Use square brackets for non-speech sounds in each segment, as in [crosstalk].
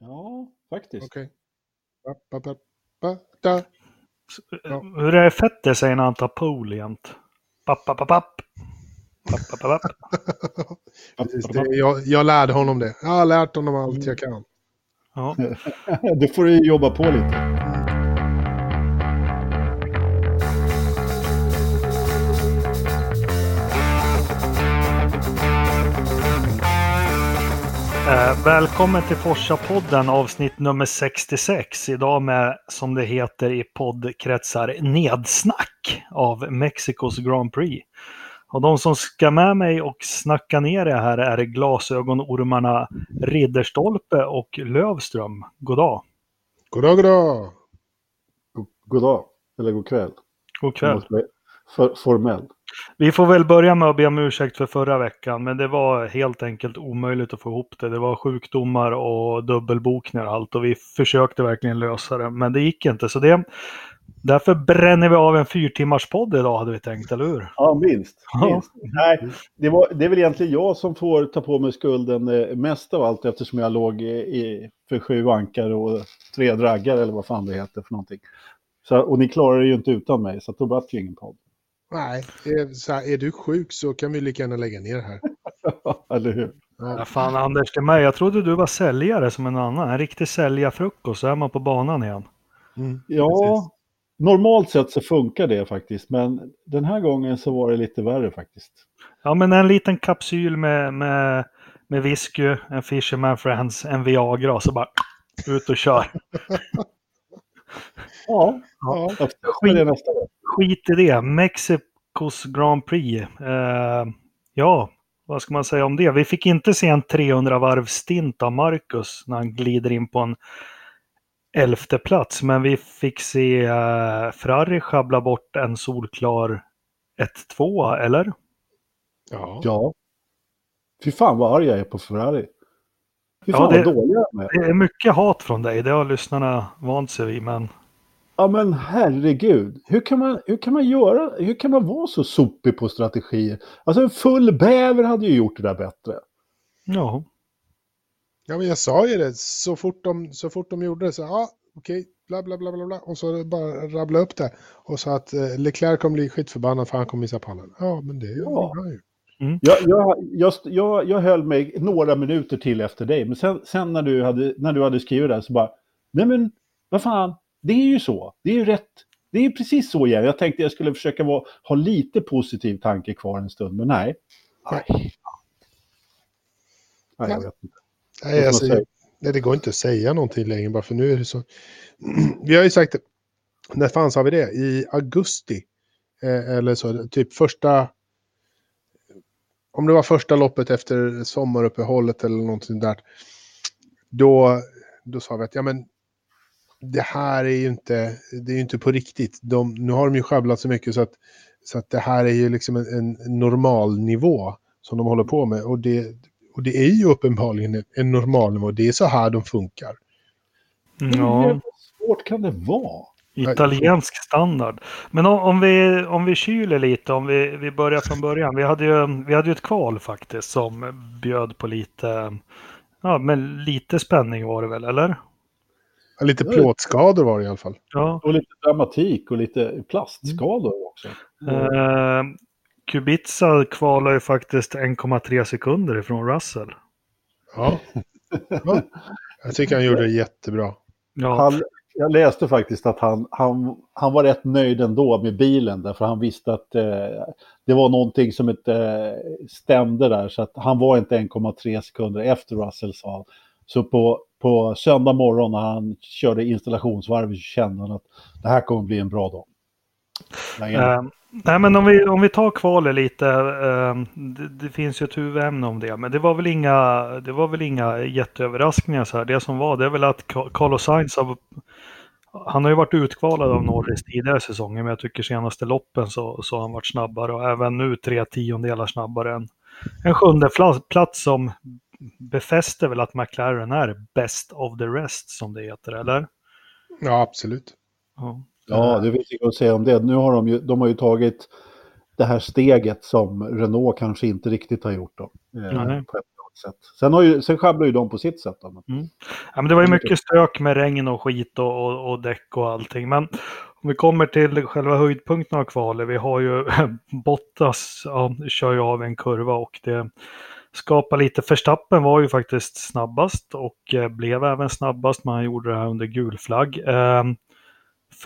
Ja, faktiskt. Okej. Ba, da. Ja. Hur är Fetter säger när han tar pool jämt? Papp, papp, papp, papp. Papp, papp, papp, papp. [laughs] Precis, det, jag, jag lärde honom det. Jag har lärt honom allt jag kan. Ja. [laughs] Du får ju jobba på lite. Eh, välkommen till Forsa-podden avsnitt nummer 66. Idag med, som det heter i poddkretsar, nedsnack av Mexikos Grand Prix. Och de som ska med mig och snacka ner det här är glasögonormarna Ridderstolpe och Lövström. God dag. Goddag, goddag. God, god dag, eller god kväll. God kväll. formell. Vi får väl börja med att be om ursäkt för förra veckan, men det var helt enkelt omöjligt att få ihop det. Det var sjukdomar och dubbelbokningar och allt och vi försökte verkligen lösa det, men det gick inte. Så det, därför bränner vi av en fyrtimmars podd idag hade vi tänkt, eller hur? Ja, minst. Ja. minst. Nej, det, var, det är väl egentligen jag som får ta på mig skulden eh, mest av allt eftersom jag låg i, för sju ankar och tre draggar eller vad fan det heter för någonting. Så, och ni klarar det ju inte utan mig, så då vart det ju ingen podd. Nej, är, så här, är du sjuk så kan vi lika gärna lägga ner här. [laughs] eller hur? Ja, fan Anders, det mig. Jag trodde du var säljare som en annan. En riktig säljarfrukost, så är man på banan igen. Mm, Ja, normalt sett så funkar det faktiskt, men den här gången så var det lite värre faktiskt. Ja, men en liten kapsyl med, med, med whisky, en Fisherman Friends, en Viagra och så bara ut och kör. [laughs] Ja, Ja, nästa gång. Skit i det. Mexikos Grand Prix. Eh, ja, vad ska man säga om det? Vi fick inte se en 300 varv stint av Marcus när han glider in på en elfte plats. Men vi fick se eh, Ferrari schabbla bort en solklar 1-2, eller? ja. Ja. Fy fan vad arg jag är på Ferrari. Fy Ja, det- vad dåliga de är. Det är mycket hat från dig, det har lyssnarna vant sig vid. Men Ja men herregud. Hur kan, man, hur kan man göra, hur kan man vara så sopig på strategier? Alltså en full bäver hade ju gjort det där bättre. ja, ja, men jag sa ju det. Så fort de, så fort de gjorde det så, ja, okej, bla bla bla bla bla. Och så bara rabbla upp det. Och så att eh, Leclerc kommer bli skitförbannad för han kommer missa pallen. Ja, men det Ja. gjorde han ju. Jag, jag, jag, jag, jag höll mig några minuter till efter dig, men sen, sen när, du hade, när du hade skrivit det så bara, nej men vad fan, det är ju så, det är ju rätt, det är ju precis så igen. Jag tänkte jag skulle försöka vara, ha lite positiv tanke kvar en stund, men nej. Nej. Nej, nej jag vet inte. Nej, alltså, nej, det går inte att säga någonting längre bara för nu är det så. [clears throat] Vi har ju sagt det. När fan sa vi det? I augusti. Eh, eller så, typ första... Om det var första loppet efter sommaruppehållet eller någonting där. Då, då sa vi att ja men det här är ju inte, det är ju inte på riktigt. De, nu har de ju sjabblat så mycket så att, så att det här är ju liksom en, en normal nivå som de håller på med. Och det, och det är ju uppenbarligen en, en normal nivå. Det är så här de funkar. Hur ja. jävla svårt kan det vara? Italiensk standard. Men om, om, vi, om vi kyler lite, om vi, vi börjar från början. Vi hade, ju, vi hade ju ett kval faktiskt som bjöd på lite, ja men lite spänning var det väl, eller? Ja, Lite plåtskador var det i alla fall. Ja. Och lite dramatik och lite plastskador också. Eh, Kubica kvalar ju faktiskt 1,3 sekunder ifrån Russell. Ja. ja. Jag tycker han gjorde det jättebra. Ja, Han, jag läste faktiskt att han, han, han var rätt nöjd ändå med bilen därför han visste att eh, det var någonting som inte eh, stämde där så att han var inte 1,3 sekunder efter Russell sa han. Så på, på söndag morgon när han körde installationsvarvet kände han att det här kommer bli en bra dag nej, men om vi, om vi tar kvalet lite. Eh, det, det finns ju ett huvudämne om det. Men det var väl inga, det var väl inga jätteöverraskningar. Så här. Det som var det är väl att Ca- Carlos Sainz har, han har ju varit utkvalad av Norris tidigare säsonger. Men jag tycker senaste loppen så, så har han varit snabbare. Och även nu tre tiondelar snabbare än en sjunde plats som befäster väl att McLaren är best of the rest som det heter, eller? Ja, absolut. Ja. Ja, det finns inget att säga om det. Nu har de ju, de har ju tagit det här steget som Renault kanske inte riktigt har gjort. Då, eh, sätt. Sen, har ju, sen sjabblar ju de på sitt sätt. Mm. Ja, men det var ju mycket stök med regn och skit och, och, och däck och allting. Men om vi kommer till själva höjdpunkten av kvalet. Vi har ju [laughs] Bottas, ja, kör ju av en kurva och det skapar lite. Förstappen var ju faktiskt snabbast och eh, blev även snabbast. Man gjorde det här under gul flagg. Eh,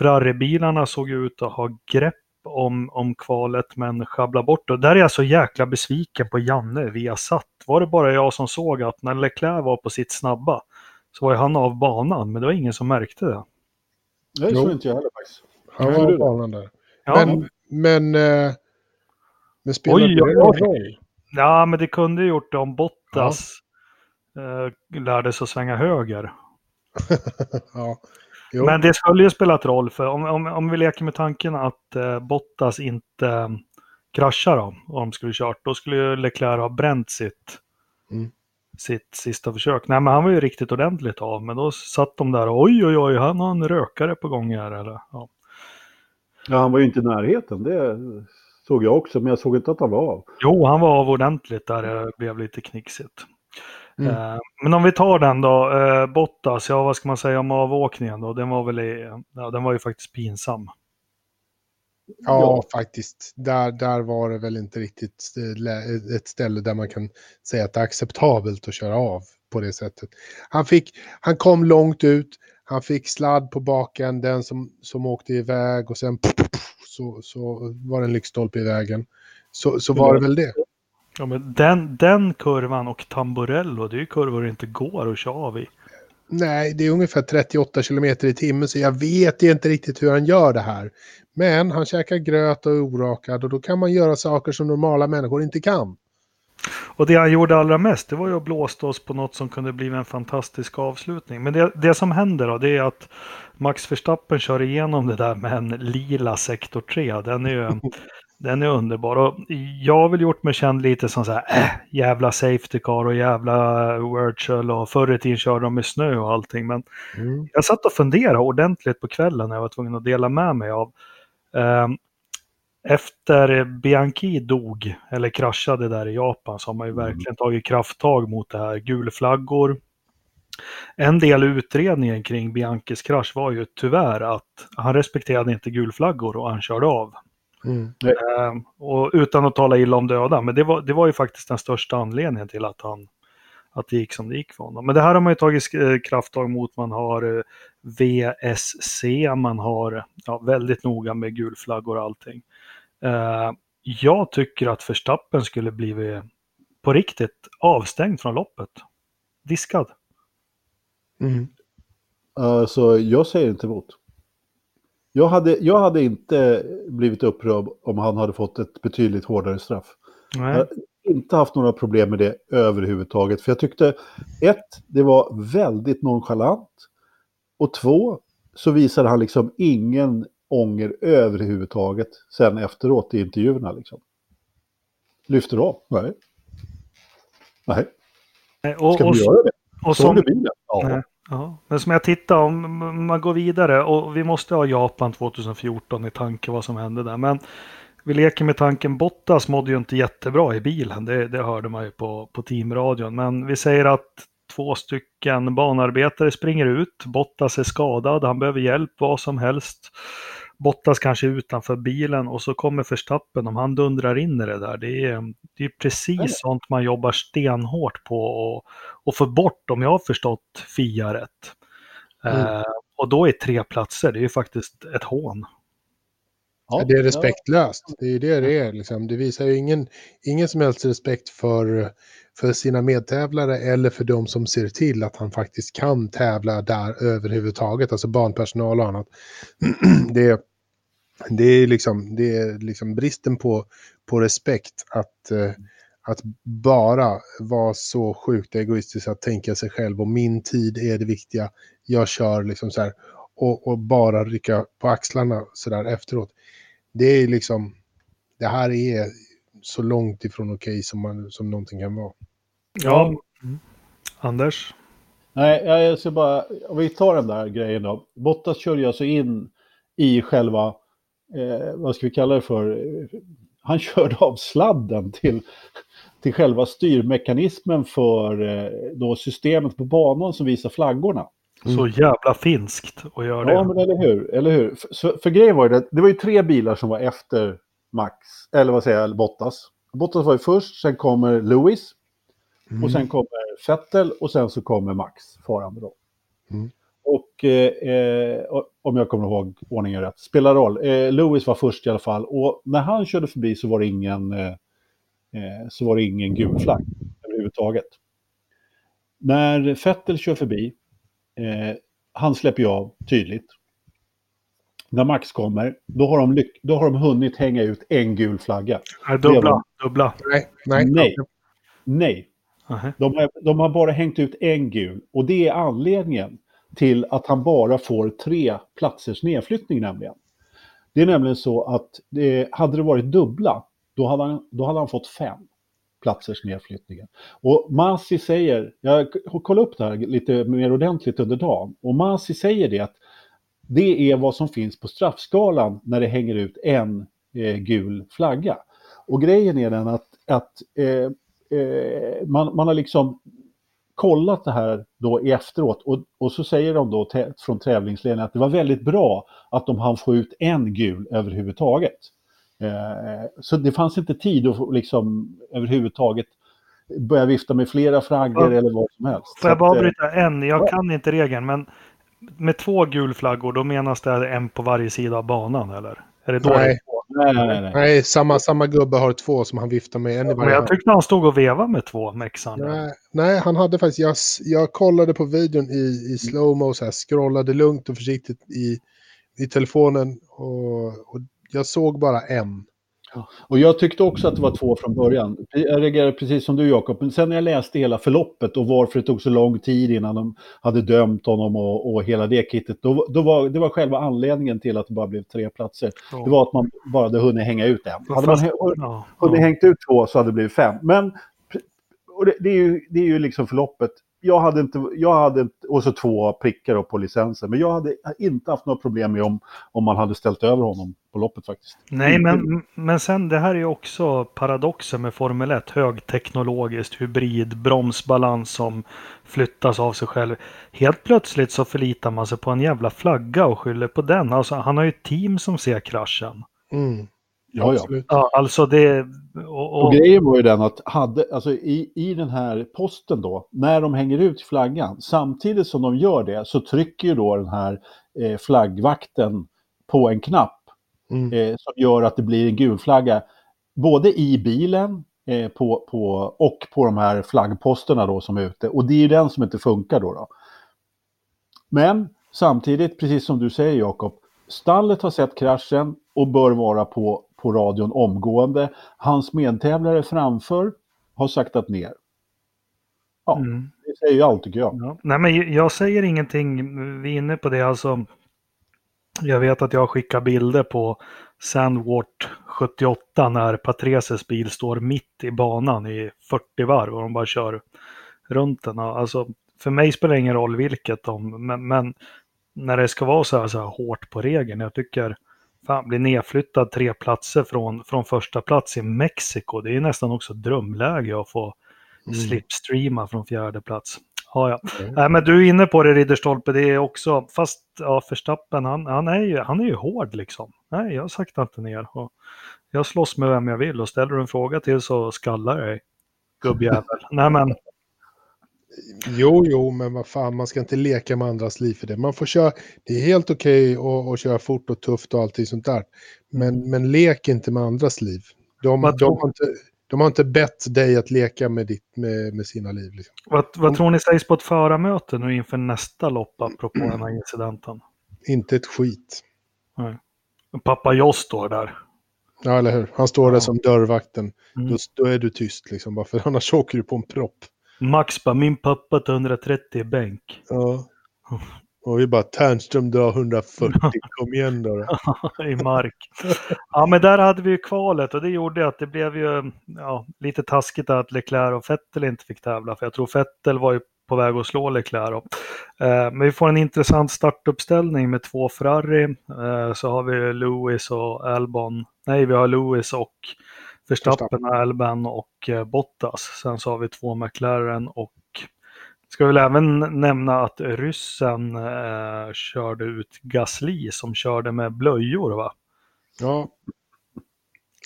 Ferrari-bilarna såg ut att ha grepp om, om kvalet men sjabbla bort det. Där är jag så jäkla besviken på Janne via satt. Var det bara jag som såg att när Leclerc var på sitt snabba så var han av banan, men det var ingen som märkte det. Det såg inte jag heller faktiskt. Han var av banan där. Ja. Men, men, eh, men spelade oj, det någon roll? Ja, men det kunde gjort det om Bottas ja. eh, lärde sig att svänga höger. [laughs] ja. Jo. Men det skulle ju spelat roll för om, om, om vi leker med tanken att eh, Bottas inte eh, kraschar då, om de skulle kört, då skulle ju Leclerc ha bränt sitt, mm. sitt sista försök. Nej, men han var ju riktigt ordentligt av, men då satt de där och oj, oj, oj, han har en rökare på gång här. Eller, ja. ja, han var ju inte i närheten, det såg jag också, men jag såg inte att han var av. Jo, han var av ordentligt där det blev lite knixigt. Mm. Eh, men om vi tar den då, eh, Bottas, ja vad ska man säga om avåkningen då? Den var väl i, ja, den var ju faktiskt pinsam. Ja, ja, faktiskt. Där, där var det väl inte riktigt ett ställe där man kan säga att det är acceptabelt att köra av på det sättet. Han, fick, han kom långt ut, han fick sladd på baken, den som, som åkte iväg och sen så, så var det en lyktstolpe i vägen. Så, så var det väl det. Ja, men den, den kurvan och Tamborello, det är ju kurvor det inte går att köra av i. Nej, det är ungefär 38 km i timmen så jag vet inte riktigt hur han gör det här. Men han käkar gröt och är orakad och då kan man göra saker som normala människor inte kan. Och det han gjorde allra mest, det var ju att blåsta oss på något som kunde bli en fantastisk avslutning. Men det, det som händer då, det är att Max Verstappen kör igenom det där med en lila sektor 3. Den är ju [laughs] Den är underbar och jag har väl gjort mig känd lite som så här, äh, jävla safety car och jävla virtual och förr i tiden körde de med snö och allting. Men mm. jag satt och funderade ordentligt på kvällen när jag var tvungen att dela med mig av. Eh, efter Bianchi dog, eller kraschade där i Japan, så har man ju mm. verkligen tagit krafttag mot det här. Gulflaggor. En del utredningen kring Bianchis krasch var ju tyvärr att han respekterade inte gulflaggor och han körde av. Mm. Eh, och utan att tala illa om döda, men det var, det var ju faktiskt den största anledningen till att han att det gick som det gick för honom. Men det här har man ju tagit eh, krafttag mot. Man har eh, VSC, man har ja, väldigt noga med gulflaggor och allting. Eh, jag tycker att Verstappen skulle blivit på riktigt avstängd från loppet. Diskad. Mm. Uh, så jag säger inte emot. Jag hade, jag hade inte blivit upprörd om han hade fått ett betydligt hårdare straff. Nej. Jag har inte haft några problem med det överhuvudtaget. För jag tyckte, ett, det var väldigt nonchalant. Och två, så visade han liksom ingen ånger överhuvudtaget sen efteråt i intervjuerna. Liksom. Lyfter av? Nej. Nej. Ska och, vi göra det? Och Såg som, du bilen? Ja. Nej. Ja, men som jag tittar om man går vidare och vi måste ha Japan 2014 i tanke vad som hände där. Men vi leker med tanken Bottas mådde ju inte jättebra i bilen. Det, det hörde man ju på, på teamradion. Men vi säger att två stycken banarbetare springer ut. Bottas är skadad, han behöver hjälp, vad som helst. Bottas kanske utanför bilen och så kommer Verstappen om han dundrar in i det där. Det är, det är precis Nej. sånt man jobbar stenhårt på och, och få bort om jag har förstått FIA rätt. Mm. Eh, och då är tre platser, det är ju faktiskt ett hån. Ja, det är respektlöst. Det är ju det det är. Liksom. Det visar ju ingen, ingen som helst respekt för, för sina medtävlare eller för de som ser till att han faktiskt kan tävla där överhuvudtaget, alltså barnpersonal och annat. [clears throat] det, det är liksom, det är liksom bristen på, på respekt att, eh, att bara vara så sjukt egoistisk att tänka sig själv och min tid är det viktiga. Jag kör liksom så här och, och bara rycka på axlarna så där efteråt. Det är liksom, det här är så långt ifrån okej okay som, man, som någonting kan vara. Ja, mm. Anders? Nej, jag ska bara, om vi tar den där grejen då. Bottas kör ju alltså in i själva eh, vad ska vi kalla det för, han [laughs] körde av sladden till, till själva styrmekanismen för eh, då systemet på banan som visar flaggorna. Så jävla finskt att göra det. Ja, men eller hur? Eller hur? För, så, för grejen var ju det, det var ju tre bilar som var efter Max, eller vad säger jag, Bottas. Bottas var ju först, sen kommer Lewis, Mm. och sen kommer Vettel och sen så kommer Max farande då. Mm. Och eh, eh, om jag kommer ihåg ordningen rätt, spelar roll. Eh, Lewis var först i alla fall och när han körde förbi så var det ingen, eh, eh, så var det ingen gul flagg överhuvudtaget. När Vettel kör förbi, eh, han släpper ju av tydligt. När Max kommer, då har, de lyck- då har de hunnit hänga ut en gul flagga. Nej, dubbla, dubbla. Nej, nej. Nej. Nej, Nähä. de har, de har bara hängt ut en gul och det är anledningen till att han bara får tre platsers nedflyttning nämligen. Det är nämligen så att det, hade det varit dubbla, då hade han, då hade han fått fem platsers nedflyttningen. Och Masi säger, jag kollade upp det här lite mer ordentligt under dagen, och Masi säger det att det är vad som finns på straffskalan när det hänger ut en eh, gul flagga. Och grejen är den att, att eh, eh, man, man har liksom kollat det här då i efteråt och, och så säger de då från tävlingsledningen att det var väldigt bra att de hann få ut en gul överhuvudtaget. Eh, så det fanns inte tid att liksom överhuvudtaget börja vifta med flera flaggor Ja. eller vad som helst. Får jag bara eh, bryta en? Jag kan inte regeln, men med två gulflaggor, då menas det en på varje sida av banan, eller? Är det då? Nej, nej, nej, nej, samma, samma gubbe har två som han viftar med. En i Men jag tyckte han stod och vevade med två mexan. Nej, nej, han hade faktiskt, jag, jag kollade på videon i, i slowmo, så här, scrollade lugnt och försiktigt i, i telefonen och, och jag såg bara en. Och jag tyckte också att det var två från början. Jag reagerade precis som du Jakob, men sen när jag läste hela förloppet och varför det tog så lång tid innan de hade dömt honom och, och hela det kittet, då, då var, det var själva anledningen till att det bara blev tre platser. Ja. Det var att man bara hade hunnit hänga ut en. Hade man hunnit hängt ut två så hade det blivit fem. Men och det, det, är ju, det är ju liksom förloppet. Jag hade inte, jag hade inte, och så två prickar på licensen, men jag hade inte haft några problem med om, om man hade ställt över honom på loppet faktiskt. Nej, men, men sen det här är ju också paradoxen med Formel 1. Högteknologiskt, hybrid, bromsbalans som flyttas av sig själv. Helt plötsligt så förlitar man sig på en jävla flagga och skyller på den. Alltså, han har ju ett team som ser kraschen. Mm, Ja, ja. absolut. Ja, alltså det... Och, Och och, grejen var ju den att hade, alltså i, i den här posten då, när de hänger ut flaggan, samtidigt som de gör det så trycker ju då den här eh, flaggvakten på en knapp Mm. eh, som gör att det blir en gul flagga både i bilen eh, på, på, och på de här flaggposterna då som är ute. Och det är ju den som inte funkar då. då. Men samtidigt, precis som du säger Jakob, stallet har sett kraschen och bör vara på, på radion omgående. Hans medtävlare framför har saktat ner. Ja, mm. det säger ju allt tycker jag. Ja. Nej, men jag säger ingenting. Vi är inne på det. Alltså, jag vet att jag skickar bilder på Sandwart 78 när Patreses bil står mitt i banan i 40 varv och de bara kör runt den. Alltså, för mig spelar det ingen roll vilket de, men, men när det ska vara så här, så här hårt på regeln. Jag tycker, fan, bli nedflyttad tre platser från, från första plats i Mexiko. Det är nästan också drömläge att få Mm. slipstreama från fjärde plats. Ja, ja. Mm. Nej, men du är inne på det Ridderstolpe, det är också, fast ja, Verstappen, han, han, är ju, han är ju hård liksom. Nej, jag saktar inte ner. Och jag slåss med vem jag vill och ställer du en fråga till så skallar jag dig. Gubbjävel. Nej, men Jo, jo, men vad fan, man ska inte leka med andras liv för det. Man får köra, det är helt okej att, att köra fort och tufft och allting sånt där. Men, men lek inte med andras liv. De, de, tror- har, inte, de har inte bett dig att leka med, ditt, med, med sina liv. Liksom. vad, vad tror ni sägs på ett förarmöte nu inför nästa lopp apropå den här incidenten? Inte ett skit. Pappa Joss står där. Ja, eller hur? Han står där Ja. som dörrvakten. Mm. Då, då är du tyst, liksom, bara för [laughs] annars åker du på en propp. Max bara, min pappa tar 130 i bänk. Ja. Och vi bara, Ternström drar 140, kom igen då. då. [laughs] i mark. Ja, men där hade vi ju kvalet och det gjorde att det blev ju ja, lite taskigt att Leclerc och Vettel inte fick tävla. För jag tror Vettel var ju på väg att slå Leclerc. Eh, men vi får en intressant startuppställning med två Ferrari. Eh, så har vi Lewis och Albon Nej, vi har Lewis och Verstappen, Alban och eh, Bottas. Sen så har vi två McLaren och ska väl även nämna att ryssen eh, körde ut Gasly som körde med blöjor va? Ja,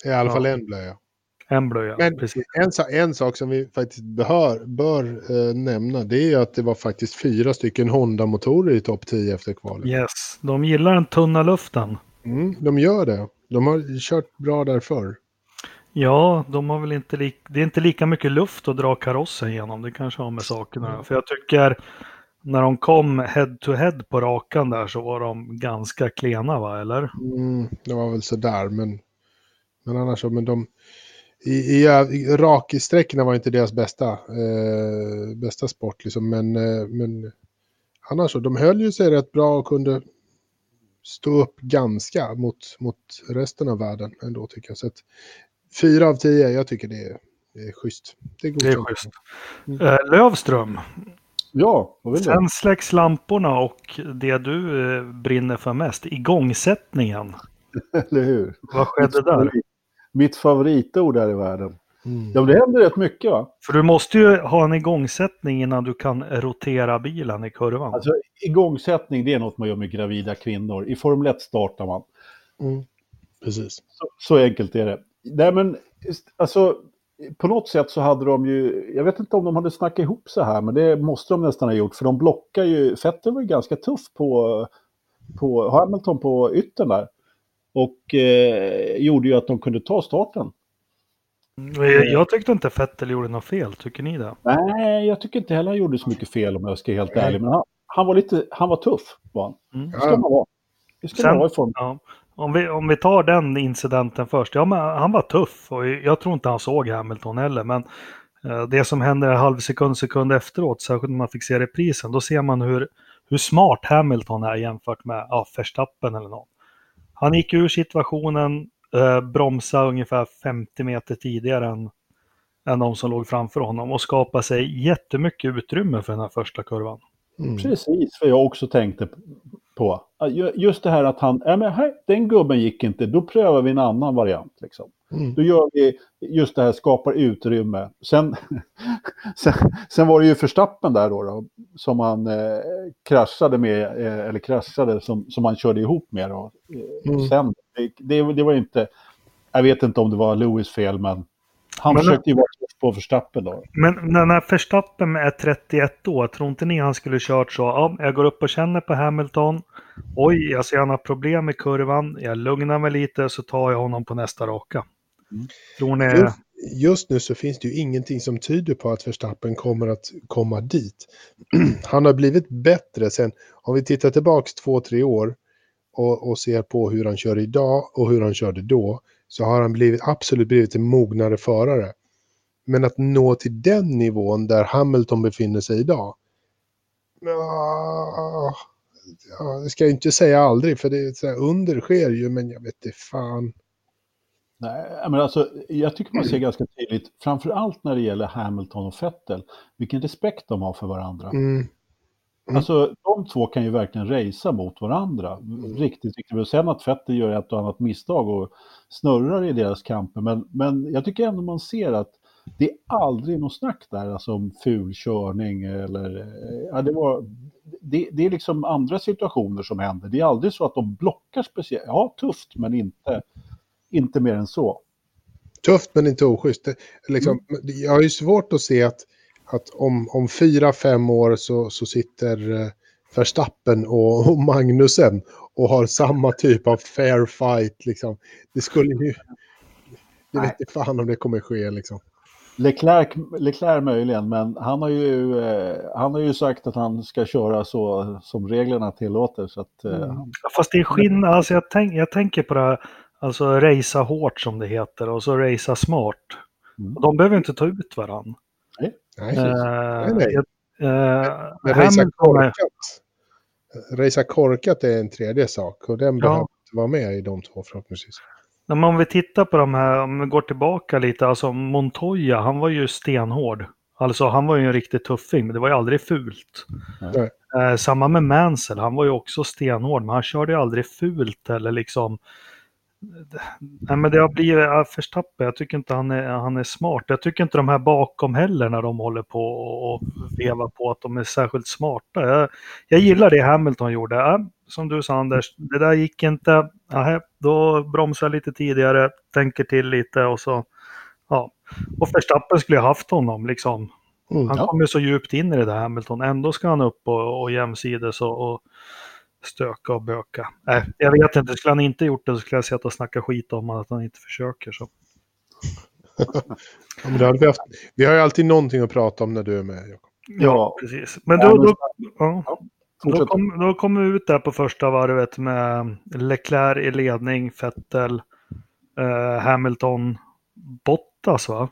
i alla fall en blöja. En blöja, Men precis. En, en sak som vi faktiskt bör, bör eh, nämna det är att det var faktiskt fyra stycken Honda-motorer i topp 10 efter kvalet. Yes, de gillar den tunna luften. Mm, de gör det. De har kört bra där förr. Ja, de har väl inte li- det är inte lika mycket luft att dra karossen genom. Det kanske har med saken att göra. För jag tycker när de kom head to head på rakan där så var de ganska klena va, eller? Mm, det var väl sådär, men, men annars så, men de... I, i, i raksträckorna var inte deras bästa, eh, bästa sport, liksom, men, eh, men annars så, de höll ju sig rätt bra och kunde stå upp ganska mot, mot resten av världen ändå tycker jag. Så att, fyra av tio, jag tycker det är, det är schysst. Det är, Det är schysst. Eh, Lövström, Ja, vad vill du? sen släcks lamporna och det du eh, brinner för mest, igångsättningen. [laughs] Eller hur? Vad skedde där? Mitt favoritord här i världen. Mm. Ja, men det händer rätt mycket va? För du måste ju ha en igångsättning innan du kan rotera bilen i kurvan. Alltså igångsättning det är något man gör med gravida kvinnor. I Formel 1 startar man. Mm. Precis. Så, så enkelt är det. Nej men, alltså på något sätt så hade de ju, jag vet inte om de hade snackat ihop så här, men det måste de nästan ha gjort, för de blockar ju, Vettel var ju ganska tuff på, på Hamilton på yttern där. Och eh, gjorde ju att de kunde ta starten. Jag, jag tyckte inte Fettel gjorde något fel, tycker ni det? Nej, jag tycker inte heller han gjorde så mycket fel om jag ska vara helt ärlig, men han, han var lite, han var tuff var han. Mm. Det ska man vara. Det ska Sen- man vara i form. Ja. Om, vi, om vi tar den incidenten först. Ja, men han var tuff och jag tror inte han såg Hamilton heller. Men eh, det som händer en halv sekund, sekund efteråt, särskilt när man fick se reprisen, då ser man hur, hur smart Hamilton är jämfört med ja, Verstappen eller någon. Han gick ur situationen, eh, bromsade ungefär 50 meter tidigare än, än de som låg framför honom och skapade sig jättemycket utrymme för den här första kurvan. Mm. Precis vad jag också tänkte på. Ju- Just det här att han, ja men här, den gubben gick inte, då prövar vi en annan variant. Liksom. Mm. Då gör vi just det här, skapar utrymme. Sen, [laughs] sen, sen var det ju Förstappen där då, då som han eh, kraschade med, eh, eller kraschade, som, som han körde ihop med. Då. Eh, Mm. Sen, det, det, det var inte, jag vet inte om det var Lewis fel, men han Men- försökte ju vara på Förstappen då. Men när, när Verstappen är 31 år, tror inte ni han skulle kört så? Ja, jag går upp och känner på Hamilton. Oj, jag ser han har problem med kurvan. Jag lugnar mig lite så tar jag honom på nästa raka. Mm. Tror ni... Just, just nu så finns det ju ingenting som tyder på att Verstappen kommer att komma dit. [clears throat] Han har blivit bättre sen, om vi tittar tillbaks två, tre år och, och ser på hur han kör idag och hur han körde då, så har han blivit, absolut blivit en mognare förare. Men att nå till den nivån där Hamilton befinner sig idag, ja, det ska jag inte säga aldrig, för det är så här, under sker ju, men jag vet inte fan. Nej, men alltså, jag tycker man ser ganska tydligt, framför allt när det gäller Hamilton och Vettel, vilken respekt de har för varandra. Mm. Mm. Alltså, de två kan ju verkligen racea mot varandra. Riktigt, riktigt. Och sen att Vettel gör ett och annat misstag och snurrar i deras kamper. Men, men jag tycker ändå man ser att det är aldrig något snack där alltså om ful körning eller... eh, Ja, det, var, det, det är liksom andra situationer som händer. Det är aldrig så att de blockar speciellt. Ja, tufft, men inte, inte mer än så. tufft men inte oschysst. Det, liksom, Jag har ju svårt att se att, att om, om fyra, fem år så, så sitter eh, Verstappen och, och Magnusen och har samma typ av fair fight. Liksom. Det skulle ju... Det vet inte fan om det kommer ske liksom. Leclerc, Leclerc möjligen, men han har, ju, eh, han har ju sagt att han ska köra så som reglerna tillåter. Så att, eh, Mm. Fast det är skillnad, alltså jag, tänk, jag tänker på det här, alltså racea hårt som det heter och så racea smart. Mm. De behöver inte ta ut varandra. Nej, Eh, nej. jag- eh, men racea är- korkat. Racea korkat är en tredje sak och den Ja. behöver inte vara med i de två förhoppningsvis. Men om vi tittar på de här, om vi går tillbaka lite, alltså Montoya, han var ju stenhård. Alltså han var ju en riktig tuffing, men det var ju aldrig fult. Nej. Eh, samma med Mansell, han var ju också stenhård, men han körde ju aldrig fult eller liksom... Nej, men det har blivit Verstappen. Jag tycker inte han är, han är smart. Jag tycker inte de här bakom heller när de håller på och vevar på att de är särskilt smarta. Jag, jag gillar det Hamilton gjorde. Ja, som du sa Anders, det där gick inte. Aha, då bromsar jag lite tidigare, tänker till lite och så. Ja. Och Verstappen skulle ha haft honom liksom. Mm, han ja. kommer så djupt in i det där Hamilton. Ändå ska han upp och, och jämsides och, och stöka och böka. Nej, jag vet inte. Skulle han inte gjort det så skulle jag säga att och snacka skit om att han inte försöker. Så. [laughs] ja, men vi, haft, vi har ju alltid någonting att prata om när du är med, Jakob. Ja, precis. Men då, då, ja, då, kom, då kom vi ut där på första varvet med Leclerc i ledning, Vettel, eh, Hamilton, Bottas va?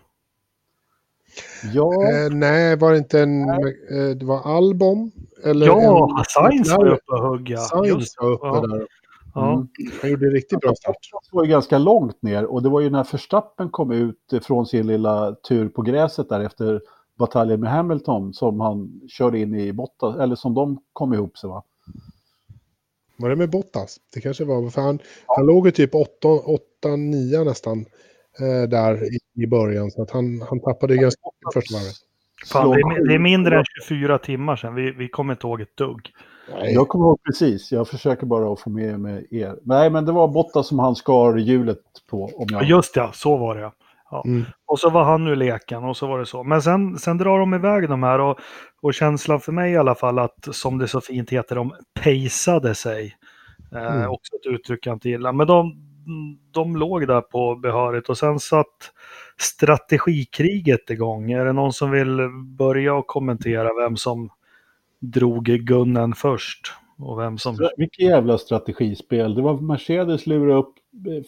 Ja. Eh, nej, var det inte en... Eh, det var Albon? Eller ja, en, Sainz var uppe och högg. Sainz var uppe ja. där. Ja. Mm. Han gjorde riktigt bra start. Det var ju ganska långt ner och det var ju när Förstappen kom ut från sin lilla tur på gräset där efter bataljen med Hamilton som han körde in i Bottas, eller som de kom ihop sig va? Var det med Bottas? Det kanske var, för han, ja. han låg ju typ 8-9 nästan eh, där i, i, början. Så att han, han tappade ganska mycket första varvet. Fan, det, är, det är mindre än 24 timmar sedan. Vi, vi kommer inte ihåg ett dugg. Nej. Jag kommer ihåg precis. Jag försöker bara att få med mig er. Nej, men det var Bottas som han skar hjulet på. Om jag... Just det, så var det. Ja. Mm. Och så var han ur leken och så var det så. Men sen, sen drar de iväg de här och, och känslan för mig i alla fall att, som det så fint heter, de pejsade sig. Eh, mm. också ett uttryck jag inte gillar. Men de, de låg där på behörigt och sen satt strategikriget igång. Är det någon som vill börja och kommentera vem som drog gunnen först? Och vem som... Vilket jävla strategispel. Det var Mercedes lurade upp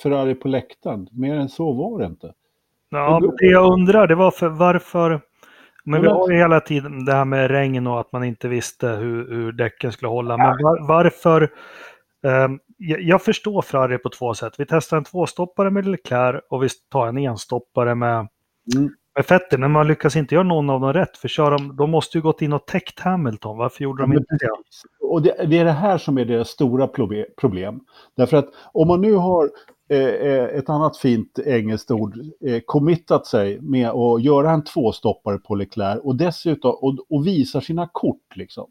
Ferrari på läktaren. Mer än så var det inte. Ja, det, det jag undrar det var för varför... Men vi har ju hela tiden det här med regn och att man inte visste hur, hur däcken skulle hålla. Men var, varför Ehm, jag förstår Ferrari på två sätt. Vi testar en tvåstoppare med Leclerc och vi tar en enstoppare med, mm. med Vettel. Men man lyckas inte göra någon av dem rätt. För kör de, de måste ju gått in och täckt Hamilton. Varför gjorde de inte det? Och det, det, är det här som är deras stora problem. Därför att om man nu har eh, eh, ett annat fint engelskt ord, eh, committat sig med att göra en tvåstoppare på Leclerc och dessutom och, och visar sina kort. Liksom.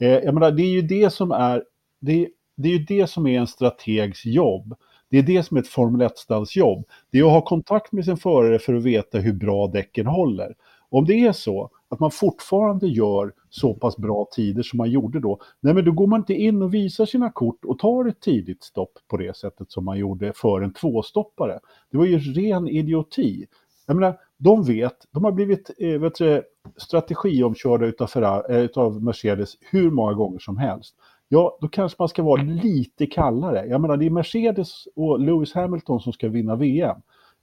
Eh, jag menar, det är ju det som är, det, det är ju det som är en strategs jobb. Det är det som är ett Formel 1-stallsjobb. Det är att ha kontakt med sin förare för att veta hur bra däcken håller. Om det är så att man fortfarande gör så pass bra tider som man gjorde då, nej men då går man inte in och visar sina kort och tar ett tidigt stopp på det sättet som man gjorde för en tvåstoppare. Det var ju ren idioti. Jag menar, de vet, de har blivit eh, vet du, strategiomkörda utav, Ferrari, eh, utav Mercedes hur många gånger som helst ja, då kanske man ska vara lite kallare. Jag menar, det är Mercedes och Lewis Hamilton som ska vinna VM.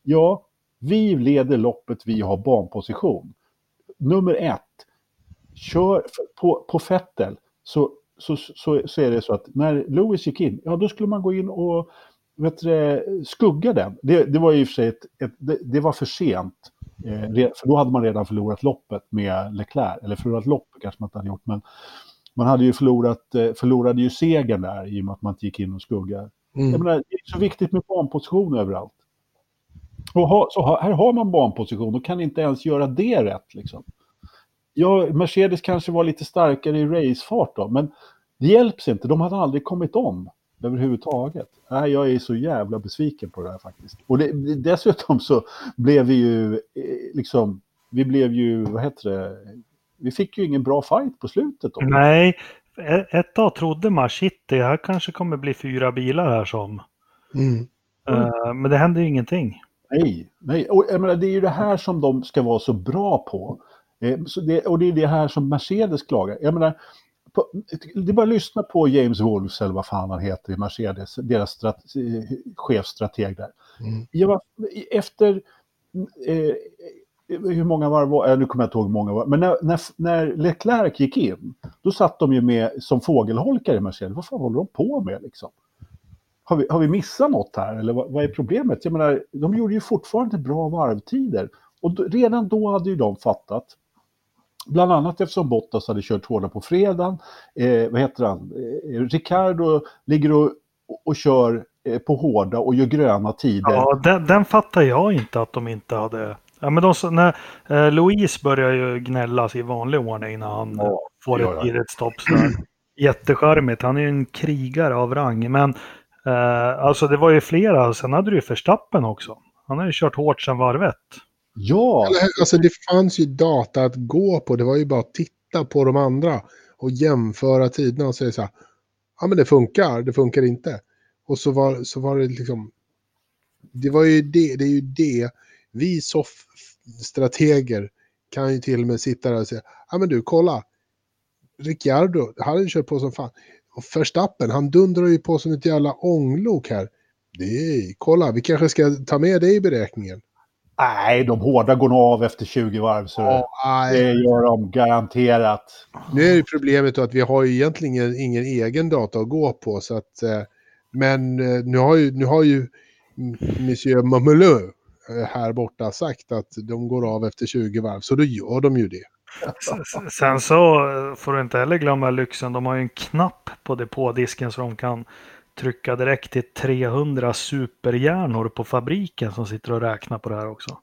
Ja, vi leder loppet, vi har banposition. Nummer ett, kör på, på Fettel så, så, så, så är det så att när Lewis gick in, ja då skulle man gå in och vet du, skugga den. Det, det var i och för sig ett, ett det, det, var för sent. Eh, för då hade man redan förlorat loppet med Leclerc. Eller förlorat loppet kanske man inte hade gjort. Men, man hade ju förlorat, eh, förlorade ju segern där i och med att man inte gick in och skuggar. Mm. Jag menar, det är så viktigt med banposition överallt. Och ha, så här har man banposition och kan inte ens göra det rätt. Liksom. Ja, Mercedes kanske var lite starkare i racefart då, men det hjälps inte. De hade aldrig kommit om överhuvudtaget. Nej, jag är så jävla besviken på det här faktiskt. Och det, dessutom så blev vi ju, eh, liksom, vi blev ju, vad heter det, vi fick ju ingen bra fight på slutet. Då. Nej, ett tag trodde man shit, det här kanske kommer bli fyra bilar här som. Mm. Uh, men det händer ju ingenting. Nej, nej. Och, jag menar, det är ju det här som de ska vara så bra på. Eh, så det, och det är det här som Mercedes klagar. Jag menar, på, det är bara att lyssna på James Wolves eller vad fan han heter i Mercedes, deras strat, chefstrateg där. Mm. Jag efter eh, hur många varv var det? Nu kommer jag inte ihåg hur många var Men när, när, när Leclerc gick in, då satt de ju med som fågelholkar i Mercedes. Vad fan håller de på med liksom? Har vi, har vi missat något här eller vad, vad är problemet? Jag menar, de gjorde ju fortfarande bra varvtider. Och då, redan då hade ju de fattat Bland annat eftersom Bottas hade kört hårda på fredagen. Eh, vad heter han? Eh, eh Ricardo ligger och, och, och kör eh, på hårda och gör gröna tider. Ja, den, den fattar jag inte att de inte hade. Ja, men de, när eh, Louise börjar ju gnällas i vanlig ordning när han Ja, får det ett stopp. så där. Jättecharmigt. Han är ju en krigare av rang. Men eh, alltså det var ju flera. Sen hade du ju Verstappen också. Han har ju kört hårt sedan varvet. Ja, Eller, Alltså det fanns ju data att gå på. Det var ju bara att titta på de andra och jämföra tiderna och säga så här. Ja men det funkar, det funkar inte. Och så var, så var det liksom. Det var ju det, det är ju det. Vi soff-strateger kan ju till och med sitta där och säga. Ja men du kolla. Ricciardo, han hade ju kört på som fan. Och Verstappen, han dundrar ju på som ett jävla ånglok här. Det är, kolla, vi kanske ska ta med det i beräkningen. nej, de hårda går nog av efter 20 varv. Så nej. det gör de garanterat. Nu är ju problemet då att vi har ju egentligen ingen, ingen egen data att gå på. Så att, eh, men eh, nu har ju, nu har ju Monsieur Mamelö eh, här borta sagt att de går av efter 20 varv. Så då gör de ju det. Sen så eh, får du inte heller glömma lyxen. De har ju en knapp på depådisken så de kan trycka direkt till 300 superhjärnor på fabriken som sitter och räknar på det här också.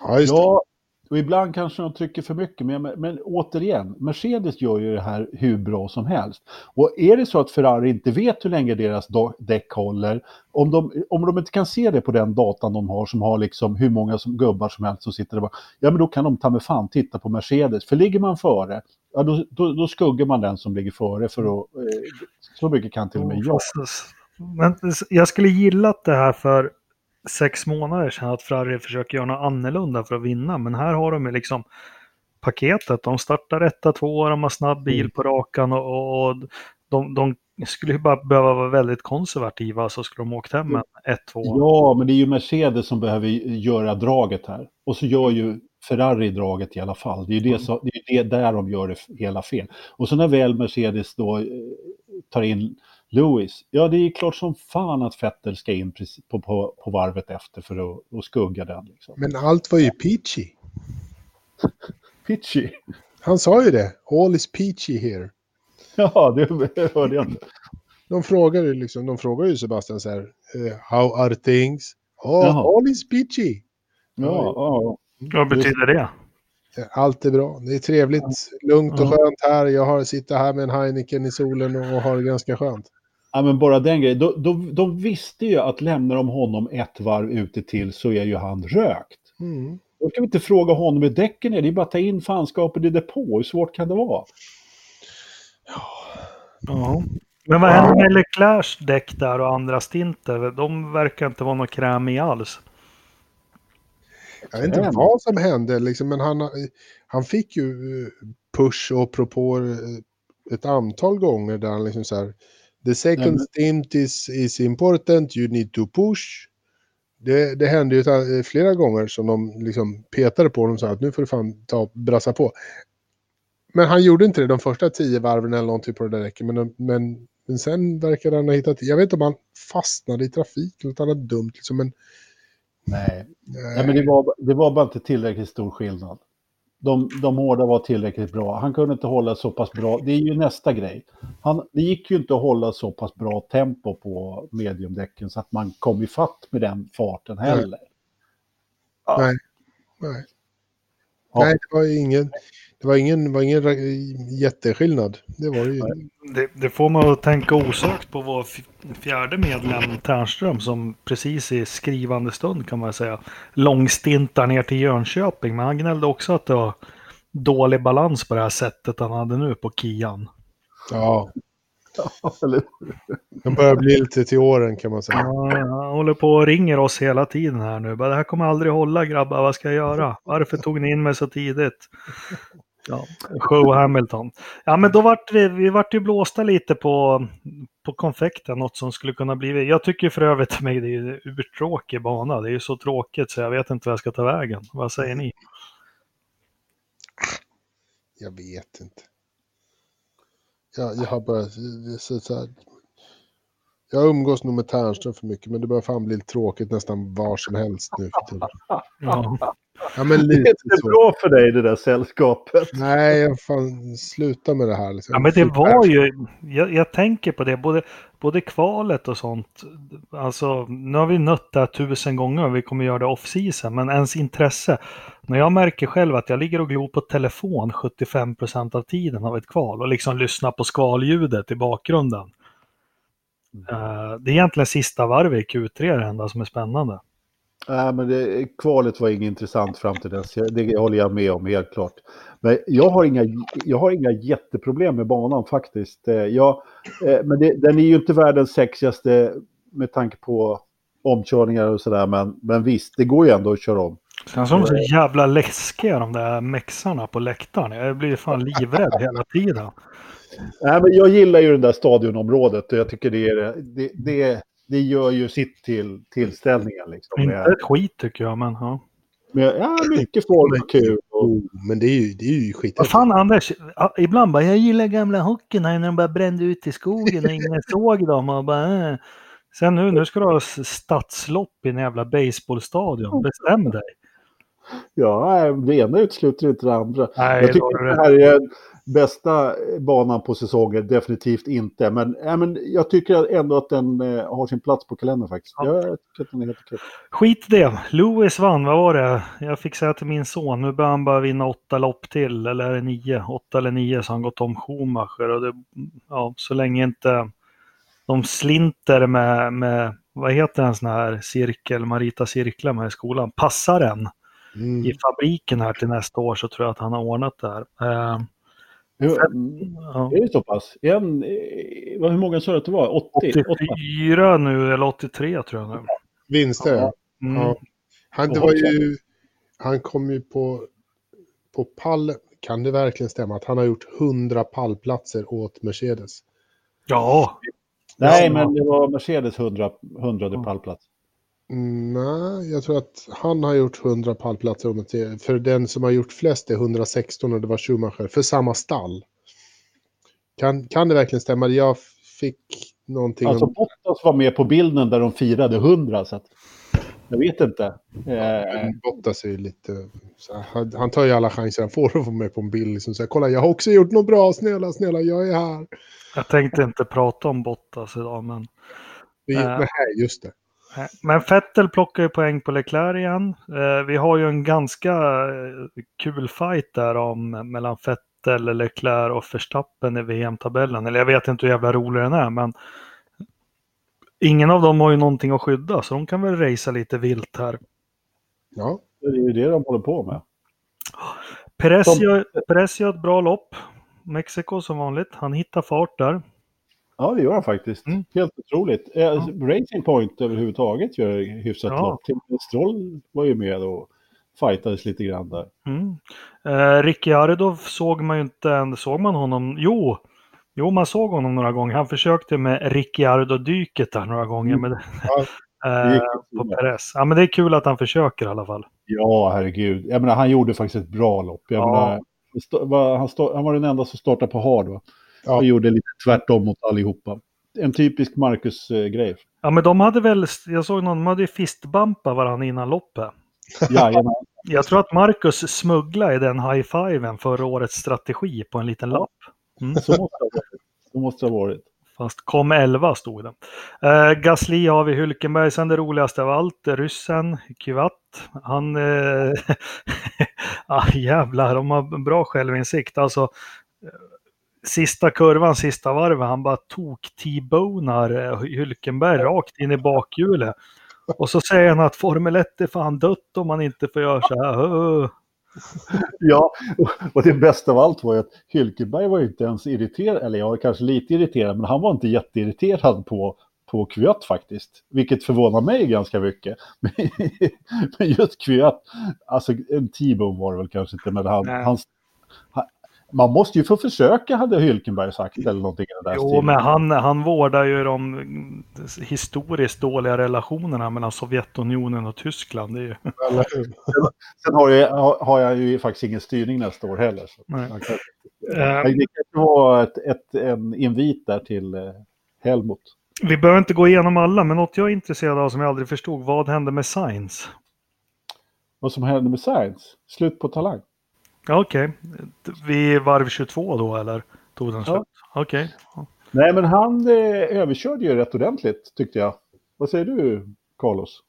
Ja, just det. Ja, och ibland kanske de trycker för mycket. Men, men återigen, Mercedes gör ju det här hur bra som helst. Och är det så att Ferrari inte vet hur länge deras däck håller, om de, om de inte kan se det på den datan de har som har liksom hur många som, gubbar som helst som sitter där bara, ja men då kan de ta med fan titta på Mercedes. För ligger man före, ja då, då, då skuggar man den som ligger före för att, eh, så mycket kan till och med jag. Fast- Men jag skulle gillat det här för sex månader sedan att Ferrari försöker göra något annorlunda för att vinna. Men här har de liksom paketet. De startar etta, två, de har snabb bil Mm. på rakan och, och de, de skulle ju bara behöva vara väldigt konservativa så skulle de åkt hem med 1-2. Ja, men det är ju Mercedes som behöver göra draget här. Och så gör ju Ferrari draget i alla fall. Det är ju det, som, det, är det där de gör det hela fel. Och så när väl Mercedes då eh, tar in Lewis, ja det är klart som fan att Vettel ska in på, på, på varvet efter för att, att skugga den. Liksom. Men allt var ju peachy. Pitchy. Han sa ju det. All is peachy here. [laughs] Ja, det hörde jag inte. De frågar ju liksom, de frågar ju Sebastian så här. eh, how are things? Oh, Jaha. all is peachy. Ja, ja. Vad betyder det? Allt är bra. Det är trevligt, lugnt och skönt här. Jag har, sitter här med en Heineken i solen och har det ganska skönt. Ja, men bara den grejen. De, de, de visste ju att lämnar de honom ett varv ute till så är ju han rökt. Mm. Då kan vi inte fråga honom hur däcken är. Det är bara att ta in fanskapet i depå. Hur svårt kan det vara? Ja. Men vad händer med Leclercs däck där och andra stinter? De verkar inte vara något kräm i alls. Jag vet inte vad som hände, liksom, men han, han fick ju eh, push och propåer eh, ett antal gånger där han liksom så här. The second men- stint is, is important, you need to push. Det, det hände ju flera gånger som de liksom petade på honom och sa att nu får du fan ta brassa på. Men han gjorde inte det de första tio varven eller någonting på det där räcket. Men, men, men sen verkar han ha hittat... Jag vet inte om han fastnade i trafik eller något annat dumt. Liksom, men, Nej. eh, Nej, men det var, det var bara inte tillräckligt stor skillnad. De, de hårda var tillräckligt bra. Han kunde inte hålla så pass bra. Det är ju nästa grej. Han, det gick ju inte att hålla så pass bra tempo på mediumdäcken så att man kom i fatt med den farten heller. Nej. Nej. Ja. Nej, det var ju ingen, det var ingen, var ingen jätteskillnad. Det var det ju. Det, det får man att tänka osökt på vår fjärde medlem Ternström som precis i skrivande stund kan man säga långstintar ner till Jönköping. Men han gnällde också att det var dålig balans på det här sättet han hade nu på Kian. Ja, [laughs] den börjar bli lite till åren kan man säga. Ja, han håller på och ringer oss hela tiden här nu. Det här kommer aldrig hålla grabbar, vad ska jag göra? Varför tog ni in mig så tidigt? Ja, show Hamilton. Ja, men då vart vi, vi vart ju blåsta lite på, på konfekten, något som skulle kunna bli... Jag tycker för övrigt mig det är en urtråkig bana. Det är ju så tråkigt så jag vet inte vad jag ska ta vägen. Vad säger ni? Jag vet inte. Jag, jag har börjat... Så, så här, jag umgås nog med Ternström för mycket, men det börjar fan bli lite tråkigt nästan var som helst nu för tiden. Ja. Ja, men Det är lite inte så. bra för dig det där sällskapet. Nej, fan, sluta med det här. Liksom. Ja, men det var ju, jag, jag tänker på det, både, både kvalet och sånt. Alltså, nu har vi nött det här tusen gånger och vi kommer göra det off-season, men ens intresse. När jag märker själv att jag ligger och glor på telefon 75% av tiden av ett kval och liksom lyssnar på skvalljudet i bakgrunden. Eh, det är egentligen sista varvet i Q3 det enda som är spännande. Nej, men det, kvalet var inget intressant fram till dess. Det håller jag med om helt klart. Men jag har inga, jag har inga jätteproblem med banan faktiskt. Eh, Jag, eh, men det, den är ju inte världens sexigaste med tanke på omkörningar och sådär. Men, men visst, det går ju ändå att köra om. Sen så är de så jävla läskiga de där mexarna på läktaren. Jag blir fan livrädd hela tiden. Nej, men jag gillar ju det där stadionområdet och jag tycker det, är, det, det, det gör ju sitt till tillställningen. Liksom, Inte ett skit tycker jag, men ja. med, ja, mycket folk och kul. Och, Oh, men det är ju, det är ju skit. Vad fan Anders, ibland bara jag gillar gamla hockeyn när de bara brände ut i skogen och ingen [laughs] såg dem. Och bara, äh. Sen nu, nu ska du ha stadslopp i en jävla baseballstadion. Bestäm dig. ja, det ena utesluter inte det andra. Nej, Jag tycker du det här är den bästa banan på säsongen, definitivt inte. Men, ja, men jag tycker ändå att den eh, har sin plats på kalendern faktiskt. Ja. Jag tycker att den är helt okej. Skit det. Lewis vann, vad var det? Jag fick säga till min son, nu bör han bara vinna åtta lopp till, eller är det nio? Åtta eller nio, så han gått om Schumacher. Och det, ja, så länge inte de slinter med, med vad heter en sån här cirkel, Marita cirklar med i skolan, passar en Mm. i fabriken här till nästa år så tror jag att han har ordnat det här. Eh, Hur, mm, ja. är det så pass? En, eh, hur många sa du att det var? 80? 80? 84 nu, eller 83 tror jag nu. Vinster, ja. Mm. ja. Han, det var ju, han kom ju på, på pall. Kan det verkligen stämma att han har gjort 100 pallplatser åt Mercedes? Ja, Nej, men det var Mercedes 100, 100 pallplats. Nej, jag tror att han har gjort 100 pallplatser. För den som har gjort flest är 116 och det var Schumacher. För samma stall. Kan, kan det verkligen stämma? Jag fick någonting Alltså om... Bottas var med på bilden där de firade 100. Så att, jag vet inte. Eh, Bottas är ju lite... Så här, han, han tar ju alla chanser han får att få med på en bild. Liksom, så här, Kolla, jag har också gjort något bra. Snälla, snälla, jag är här. jag tänkte inte prata om Bottas idag, men Vi, Äh. Nej, just det. Men Vettel plockar ju poäng på Leclerc igen. Eh, vi har ju en ganska eh, kul fight där om, mellan Vettel, Leclerc och Verstappen i VM-tabellen. Eller jag vet inte hur jävla rolig den är, men ingen av dem har ju någonting att skydda, så de kan väl racea lite vilt här. Ja. det är ju det de håller på med. Perez Som- gör, Perez gör ett bra lopp. Mexiko som vanligt. Han hittar fart där. Ja, det gör han faktiskt. Mm. Helt otroligt. Eh, Racing Point överhuvudtaget gör hyfsat Ja. lopp. Till Stroll var ju med och fightades lite grann där. Mm. Eh, Ricciardo såg man ju inte. Såg man honom? Jo, jo, man såg honom några gånger. Han försökte med Ricciardo-dyket där några gånger. Mm. Men, Ja, [laughs] eh, på. Perez. Ja, men det är kul att han försöker i alla fall. Ja, herregud. Jag menar, han gjorde faktiskt ett bra lopp. Jag Ja. menar, han, han var den enda som startade på hard. Va? Ja. Han gjorde lite tvärtom mot allihopa. En typisk Marcus-grej. Ja, men de hade väl, jag såg någon, de hade ju fistbumpat varandra innan loppet. Jajamän. Jag tror att Marcus smugglade i den high-fiven förra årets strategi på en liten lapp. Mm. Så måste det ha varit. Så måste det ha varit. Fast kom 11 stod det. Uh, Gasly har vi Hülkenberg, sen det roligaste av allt, ryssen, Kyvat. Han... Uh, [laughs] ah, jävlar, de har bra självinsikt. Alltså, eh, sista kurvan, sista varvet, han bara tok T-bonar eh, Hülkenberg rakt in i bakhjulet. Och så säger han att Formel 1 är fan dött om man inte får göra så här. Ja, och det bästa av allt var ju att Hylkeberg var ju inte ens irriterad, eller jag var kanske lite irriterad, men han var inte jätteirriterad på, på Kvyat faktiskt. Vilket förvånar mig ganska mycket. [laughs] men just Kvyat, alltså en T-bone var det väl kanske inte, men han, han, man måste ju få försöka, hade Hylkenberg sagt, eller någonting där Jo, stilen. men han, han vårdar ju de historiskt dåliga relationerna mellan Sovjetunionen och Tyskland. Det är ju... [laughs] Sen har jag, har, jag ju faktiskt ingen styrning nästa år heller. Så Nej. kan, Eh, det kanske var ett, ett, en invit där till eh, Helmut. Vi behöver inte gå igenom alla, men något jag är intresserad av som jag aldrig förstod, vad hände med Science? vad som hände med Science. Slut på talang. Ja, Okej. Vid varv 22 då eller? Tog den slut? Okej. Nej, men han eh, överkörde ju rätt ordentligt tyckte jag. Vad säger du, Carlos?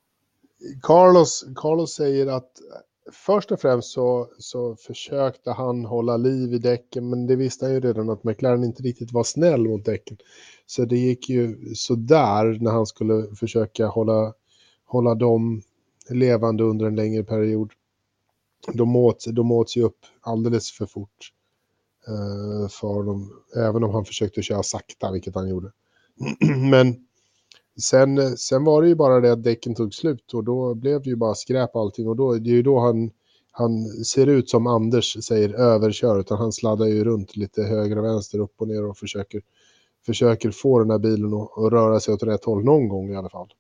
Carlos, Carlos säger att först och främst så, så försökte han hålla liv i däcken, men det visste han ju redan att McLaren inte riktigt var snäll mot däcken. Så det gick ju sådär när han skulle försöka hålla, hålla dem levande under en längre period. De åts, de åts ju upp alldeles för fort eh, för dem, även om han försökte köra sakta, vilket han gjorde. [clears throat] men Sen, sen var det ju bara det att däcken tog slut och då blev det ju bara skräp allting och då, det är ju då han, han ser ut som Anders säger överkör utan han sladdar ju runt lite höger och vänster, upp och ner och försöker, försöker få den här bilen att, att röra sig åt rätt håll någon gång i alla fall.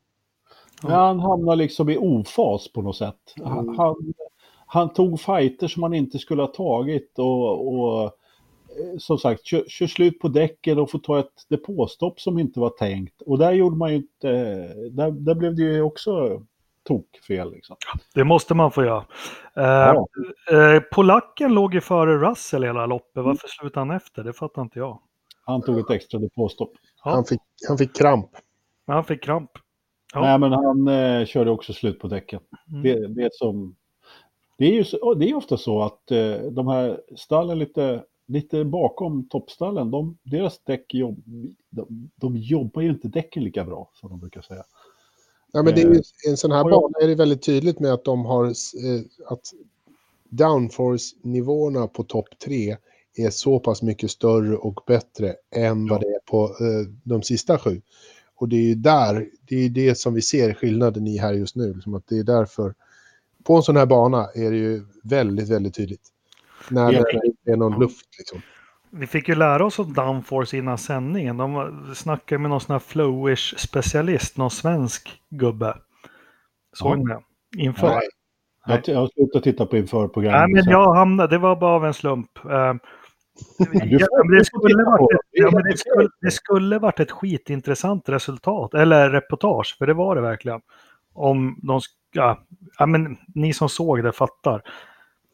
Ja. Han hamnar liksom i ofas på något sätt. Han, Mm. han, han tog fighter som han inte skulle ha tagit och, och eh, som sagt, kör, kör slut på däcken och får ta ett depåstopp som inte var tänkt. Och där gjorde man ju inte, där, där blev det ju också tokfel liksom. Det måste man få göra. Eh, Ja. eh, polacken låg ju före Russell hela loppet. Varför slutade han efter? Det fattar inte jag. Han tog ett extra depåstopp. Ja. Han, fick, han fick kramp. Han fick kramp. Ja. Nej, men han eh, körde också slut på däcken. Mm. Det, det, är som, det är ju så, det är ofta så att eh, de här stallen lite, lite bakom toppstallen, de, deras däck jobb, de, de jobbar ju inte däcken lika bra som de brukar säga. Ja, men det är ju, en sån här bana är det väldigt tydligt med att de har eh, att downforce-nivåerna på topp tre är så pass mycket större och bättre än vad det är på eh, de sista sju. Och det är ju där, det är ju det som vi ser skillnaden i här just nu. Liksom att det är därför, på en sån här bana är det ju väldigt, väldigt tydligt. När Ja. det inte är någon luft liksom. Vi fick ju lära oss om downforce innan sändningen. De snackade med någon sån här flowish specialist, någon svensk gubbe. Såg Ja. ni det? Inför. Nej. Jag, jag har slutat titta på införprogrammet. Nej, men jag hamnade, det var bara av en slump. Ja, det, skulle varit ett, ja, skitintressant resultat, eller reportage, för det var det verkligen. Om de ja, ja, men ni som såg det fattar.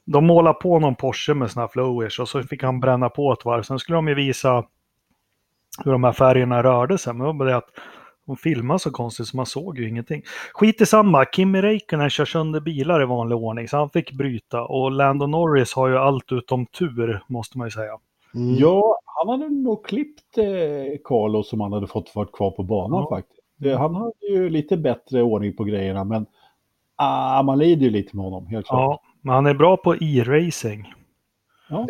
De målar på någon Porsche med såna här flowish och så fick han bränna på ett varv. Sen skulle de ju visa hur de här färgerna rörde sig. Men det var bara det att de filmade så konstigt så man såg ju ingenting. Skit i samma, Kimi Räikkönen kör sönder bilar i vanlig ordning så han fick bryta. Och Lando Norris har ju allt utom tur måste man ju säga. Mm. Ja, han hade nog klippt eh, Carlos som han hade fått vara kvar på banan Ja. faktiskt. Det, han hade ju lite bättre ordning på grejerna, men ah, man lider ju lite med honom, helt klart. Ja, men han är bra på e-racing. Han.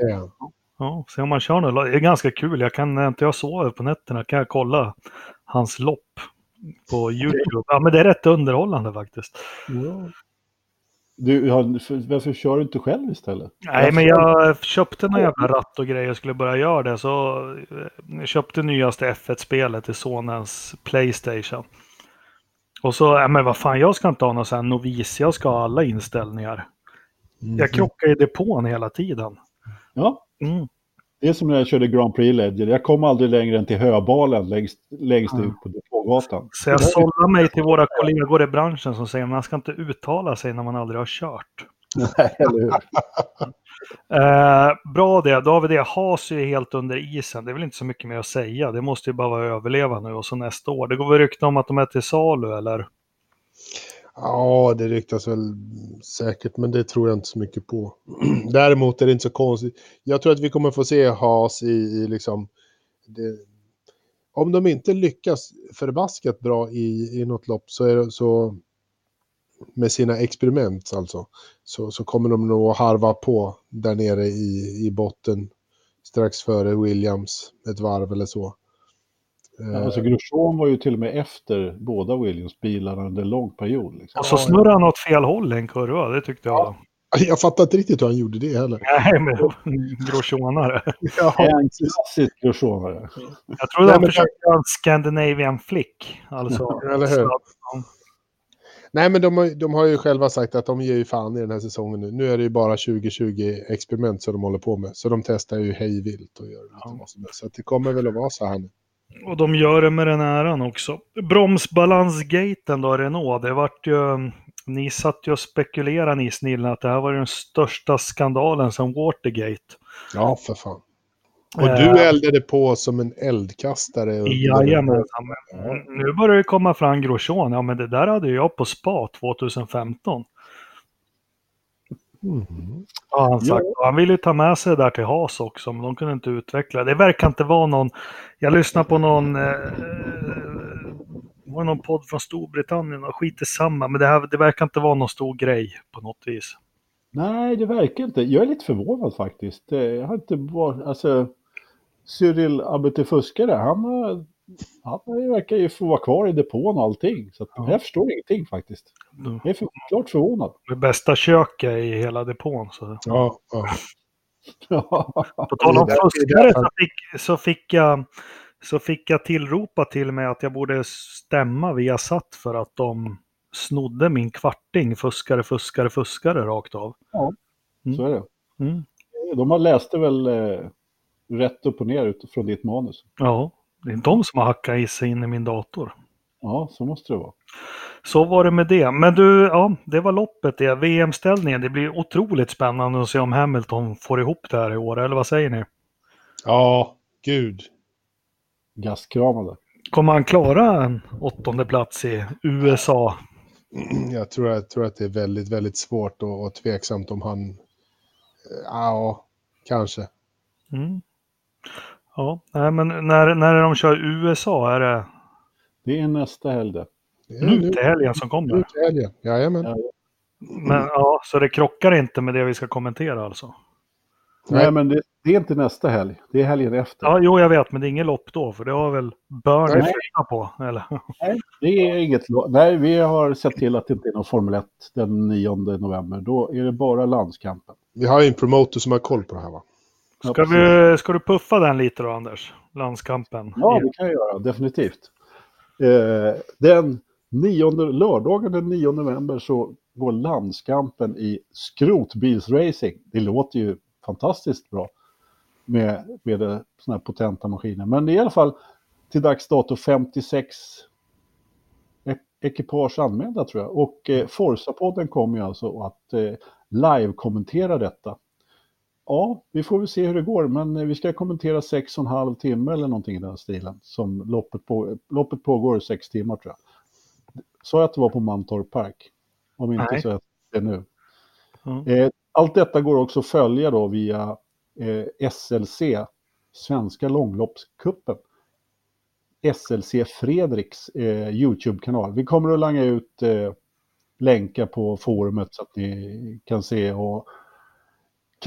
Ja, se om man kör något. Det är ganska kul. Jag kan, när inte jag sover på nätterna kan jag kolla hans lopp på YouTube. Ja, men det är rätt underhållande faktiskt. Du, har- för- varför kör du inte själv istället? Nej, men jag köpte någon jävla ratt och grejer och skulle börja göra det. Så eh, jag köpte nyaste F1-spelet i sonens Playstation. Och så, ja men vad fan, jag ska inte ha någon sån här novis. Jag ska ha alla inställningar. Jag krockar i depån hela tiden. Ja, Mm. det är som när jag körde Grand Prix Legend. Jag kom aldrig längre än till höbalen längst, längst Ja. ut på depågatan. Så jag sållar mig till våra kollegor i branschen som säger att man ska inte uttala sig när man aldrig har kört. [laughs] Nej, eller hur? [laughs] Eh, bra det, då har vi det. Haas är ju helt under isen. Det är väl inte så mycket mer att säga. Det måste ju bara vara att överleva nu och så nästa år. Det går väl rykten om att de är till salu eller? Ja, det ryktas väl säkert, men det tror jag inte så mycket på. [clears throat] Däremot är det inte så konstigt. Jag tror att vi kommer få se Haas i, i liksom... Det, om de inte lyckas förbaskat bra i, i något lopp så är så... Med sina experiment alltså. Så, så kommer de nog att harva på där nere i, i botten. Strax före Williams, ett varv eller så. Eh, Alltså Grosjean var ju till och med efter båda Williams-bilarna under en lång period. Liksom. Och så snurrar han åt fel håll i en kurva. Det tyckte jag. Jag fattar inte riktigt hur han gjorde det heller. Nej, men [laughs] Grosjeanare. Ja, En klassisk Grosjeanare. Jag trodde Nej, han försökte göra en Scandinavian flick. Alltså, Eller hur? Nej, men de har, de har ju själva sagt att de ger ju fan i den här säsongen nu. Nu är det ju bara 2020-experiment som de håller på med. Så de testar ju hej vilt och gör lite Ja. vad som helst. Så det kommer väl att vara så här nu. Och de gör det med den äran också. Bromsbalansgaten då, Renault. Det vart ju... ni satt ju och spekulerade ni snillen att det här var den största skandalen som Watergate. Ja, för fan. Och du eldade på som en eldkastare. Jajamensan. men Nu börjar det komma fram Grosjean. Ja, men det där hade jag på spa 2015. Mhm. Ja, han, sagt. Och han ville ju ta med sig det där till Haas också, men de kunde inte utveckla det. Verkar inte vara någon... Jag lyssnade på någon... Eh, var det någon podd från Storbritannien och skit samma, men det, här, det verkar inte vara någon stor grej på något vis. Nej, det verkar inte. Jag är lite förvånad faktiskt. Eh, Jag har inte varit, alltså, Cyril Abete-fuskare, han, har- han verkar ju få vara kvar i depån och allting. Så att, Ja. jag förstår ingenting faktiskt. Jag är för, klart förvånad. Det bästa köket i hela depån. Så. Ja, ja. [laughs] På tal om fuskare så fick, så, fick jag, så fick jag tillropa till mig att jag borde stämma via satt för att de snodde min kvarting, fuskare, fuskare, fuskare rakt av. Mm. Så är det. Mm. De har läst det väl eh, rätt upp och ner utifrån ditt manus. Ja, det är de som har hackat i sig in i min dator. Ja, så måste det vara. Så var det med det. Men du, ja, det var loppet det. VM-ställningen. Det blir otroligt spännande att se om Hamilton får ihop det här i år, eller vad säger ni? ja, gud. Gastkramande. Kommer han klara en åttonde plats i USA? Jag tror, jag tror att det är väldigt, väldigt svårt och, och tveksamt om han... eh, Ja, kanske. Mm. Ja, nej, men när, när de kör USA är det Det är nästa helg det. Nu nu, till helgen som nu kommer. till helgen. Jajamän. Ja. Men ja, så det krockar inte med det vi ska kommentera alltså? Nej. Nej, men det, det är inte nästa helg. Det är helgen efter. Ja, jo, jag vet, men det är inget lopp då, för det har väl Bernie Nej. flyttat på, eller? Nej, det är inget lo- Nej, vi har sett till att det inte är någon Formel 1 den 9 november. Då är det bara landskampen. Vi har ju en promotor som har koll på det här va? Ja, Ska, precis. vi, ska du puffa den lite då, Anders? Landskampen. Ja, det kan jag göra. Definitivt. Eh, den 9, lördagen den 9 november så går landskampen i skrotbilsracing. Det låter ju fantastiskt bra med, med sådana här potenta maskiner. Men det är i alla fall till dags dato 56 e- ekipage anmälda tror jag. Och eh, Forza-podden kommer ju alltså att eh, live-kommentera detta. Ja, vi får väl se hur det går, men eh, vi ska kommentera sex och en halv timme eller någonting i den stilen. Som loppet, på, loppet pågår sex timmar tror jag. Sa jag att det var på Mantorp Park? Om inte Nej. så är det nu. Mm. Eh, allt detta går också att följa då via eh, SLC, Svenska långloppskuppen. SLC Fredriks eh, YouTube-kanal. Vi kommer att langa ut eh, länkar på forumet så att ni kan se och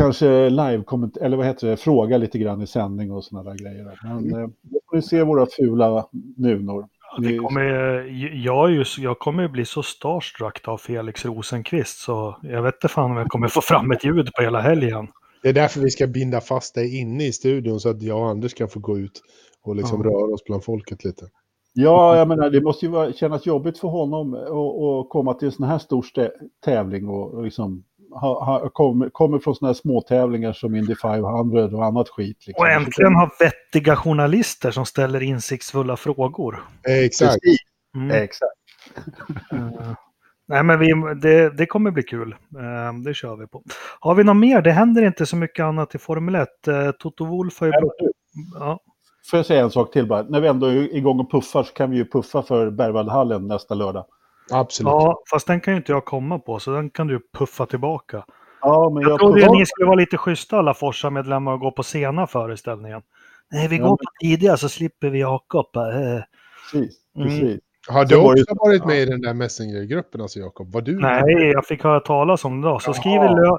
kanske live eller vad heter det, fråga lite grann i sändning och sådana där grejer. Men eh, då får ni se våra fula nunor. Det Ni- kommer, jag, är ju, jag kommer ju bli så starstruck av Felix Rosenqvist så jag vet inte fan om jag kommer få fram ett ljud på hela helgen. Det är därför vi ska binda fast dig inne i studion så att jag och Anders kan få gå ut och liksom Ja. röra oss bland folket lite. Ja, jag menar det måste ju vara, kännas jobbigt för honom att- komma till en sån här stor tävling och, och liksom ha, ha, kommer, kommer från såna här små tävlingar som Indy 500 och annat skit. Liksom. Och äntligen ha vettiga journalister som ställer insiktsfulla frågor. Eh, exakt. Mm. exakt. Eh, Nej, men vi, det, det kommer bli kul. Eh, Det kör vi på. Har vi något mer? Det händer inte så mycket annat i Formel 1. Eh, Toto Wolff har ju... Ja, Får jag säga en sak till bara? När vi ändå är igång och puffar så kan vi ju puffa för Berwaldhallen nästa lördag. Absolut. ja, fast den kan ju inte jag komma på, så den kan du puffa tillbaka. Ja, men Jag jag, trodde ni skulle vara lite schyssta alla Forsa-medlemmar och gå på sena föreställningen. Nej, vi Ja, går men- på tidiga så slipper vi Jakob. Eh, Precis, Mm. precis. Har du det- också varit med i den där Messenger-gruppen, alltså Jakob? Var du Nej, jag fick höra talas om det då. Så Jaha. skriver Lö